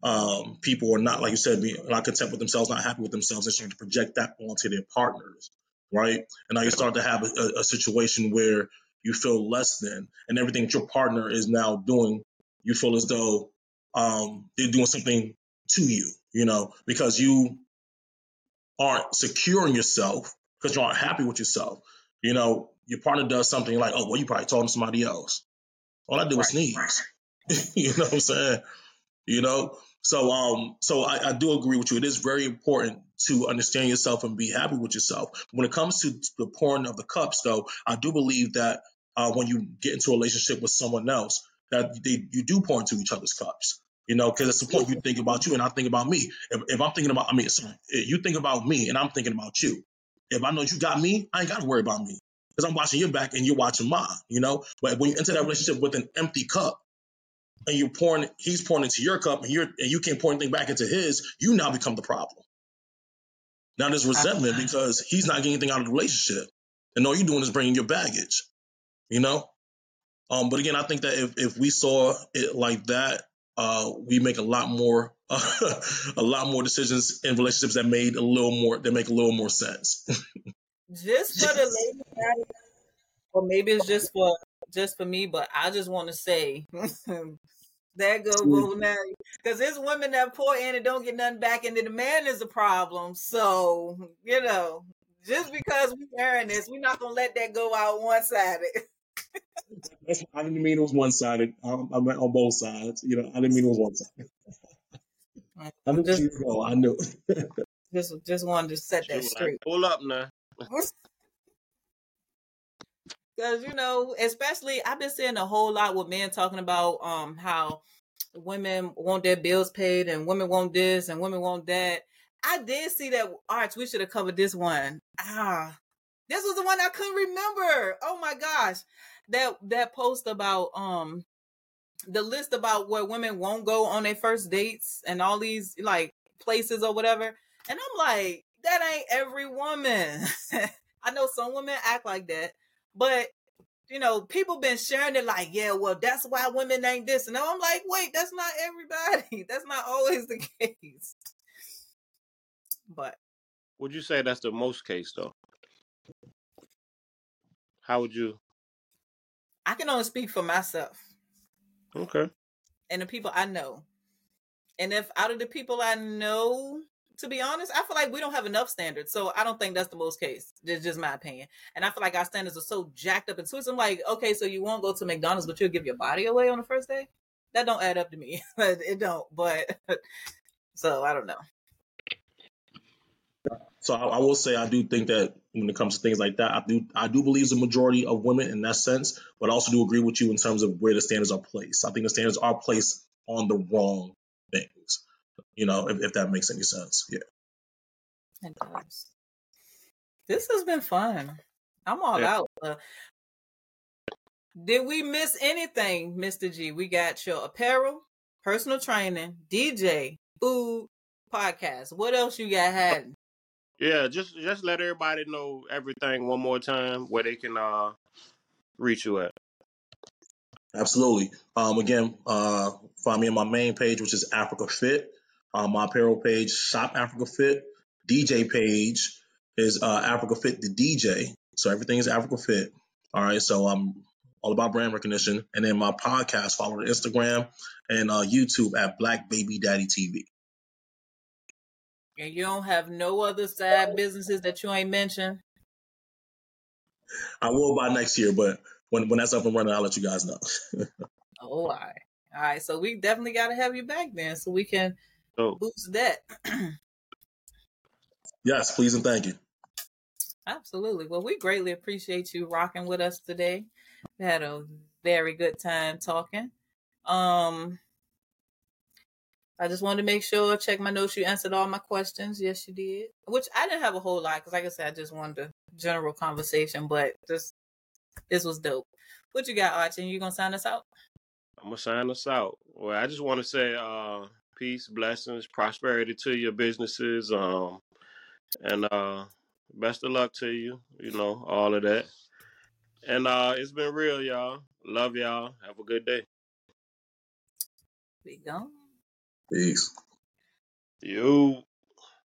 [SPEAKER 3] um people are not, like you said, being not content with themselves, not happy with themselves, and starting to project that onto their partners, right? And now you start to have a, a situation where you feel less than, and everything that your partner is now doing, you feel as though um, they're doing something to you, you know, because you aren't securing yourself, because you aren't happy with yourself. You know, your partner does something like, oh, well, you probably told to somebody else. All I do is sneeze. you know what I'm saying? You know, so um, so I, I, do agree with you. It is very important to understand yourself and be happy with yourself. When it comes to the pouring of the cups, though, I do believe that uh, when you get into a relationship with someone else, that they, you do pour into each other's cups. You know, because it's the point you think about you and I think about me. If, if I'm thinking about, I mean, sorry, you think about me and I'm thinking about you. If I know you got me, I ain't got to worry about me because I'm watching your back and you're watching mine. You know, but when you enter that relationship with an empty cup and you're pouring, he's pouring into your cup and you're and you can't pour anything back into his, you now become the problem. Now there's resentment because he's not getting anything out of the relationship, and all you're doing is bringing your baggage. You know. Um, but again, I think that if, if we saw it like that, uh, we make a lot more uh, a lot more decisions in relationships that made a little more that make a little more sense.
[SPEAKER 1] just for the lady, or maybe it's just for just for me, but I just want to say that go mm. go now because there's women that pour in and don't get nothing back, and then the man is a problem. So you know, just because we earn this, we're not gonna let that go out one sided.
[SPEAKER 3] I didn't mean it was one sided. I, um, I meant on both sides. You know, I didn't mean it was one sided. I knew just, you I knew.
[SPEAKER 1] just just wanted to set that straight.
[SPEAKER 2] Pull up now.
[SPEAKER 1] Because you know, especially I've been seeing a whole lot with men talking about um how women want their bills paid and women want this and women want that. I did see that Arch. We should have covered this one. Ah, this was the one I couldn't remember. Oh my gosh, that that post about um the list about where women won't go on their first dates and all these like places or whatever. And I'm like, that ain't every woman. I know some women act like that, but you know, people been sharing it like, yeah, well, that's why women ain't this. And I'm like, wait, that's not everybody. That's not always the case. But
[SPEAKER 2] would you say that's the most case though? How would you?
[SPEAKER 1] I can only speak for myself.
[SPEAKER 2] Okay.
[SPEAKER 1] And the people I know. And if out of the people I know, to be honest, I feel like we don't have enough standards. So I don't think that's the most case. It's just my opinion. And I feel like our standards are so jacked up and twisted. I'm like, okay, so you won't go to McDonald's, but you'll give your body away on the first day? That don't add up to me. it don't. But so I don't know.
[SPEAKER 3] So I, I, will say I do think that when it comes to things like that, I do I do believe the majority of women in that sense, but I also do agree with you in terms of where the standards are placed. I think the standards are placed on the wrong things. You know, if, if that makes any sense. Yeah.
[SPEAKER 1] It does. This has been fun. I'm all yeah. out. Uh, did we miss anything, Mr. G? We got your apparel, personal training, DJ, food, podcast. What else you got had?
[SPEAKER 2] Yeah, just just let everybody know everything one more time where they can uh reach you at.
[SPEAKER 3] Absolutely. Um, again, uh, find me on my main page, which is Africa Fit. Um, my apparel page, Shop Africa Fit. DJ page is uh, Africa Fit the DJ. So everything is Africa Fit. All right. So I'm all about brand recognition. And then my podcast, follow the Instagram and uh, YouTube at Black Baby Daddy TV.
[SPEAKER 1] And you don't have no other side businesses that you ain't mentioned?
[SPEAKER 3] I will by next year, but when when that's up and running, I'll let you guys know.
[SPEAKER 1] oh, all right. All right. So we definitely got to have you back then so we can oh. boost that.
[SPEAKER 3] yes, please and thank you.
[SPEAKER 1] Absolutely. Well, we greatly appreciate you rocking with us today. We had a very good time talking. Um, I just wanted to make sure, check my notes. You answered all my questions. Yes, you did. Which I didn't have a whole lot because, like I said, I just wanted a general conversation. But this, this was dope. What you got, Archie? You gonna sign us out?
[SPEAKER 2] I'm gonna sign us out. Well, I just want to say, uh, peace, blessings, prosperity to your businesses, um, and uh, best of luck to you. You know, all of that. And uh, it's been real, y'all. Love y'all. Have a good day.
[SPEAKER 1] Be gone.
[SPEAKER 3] Peace.
[SPEAKER 2] You.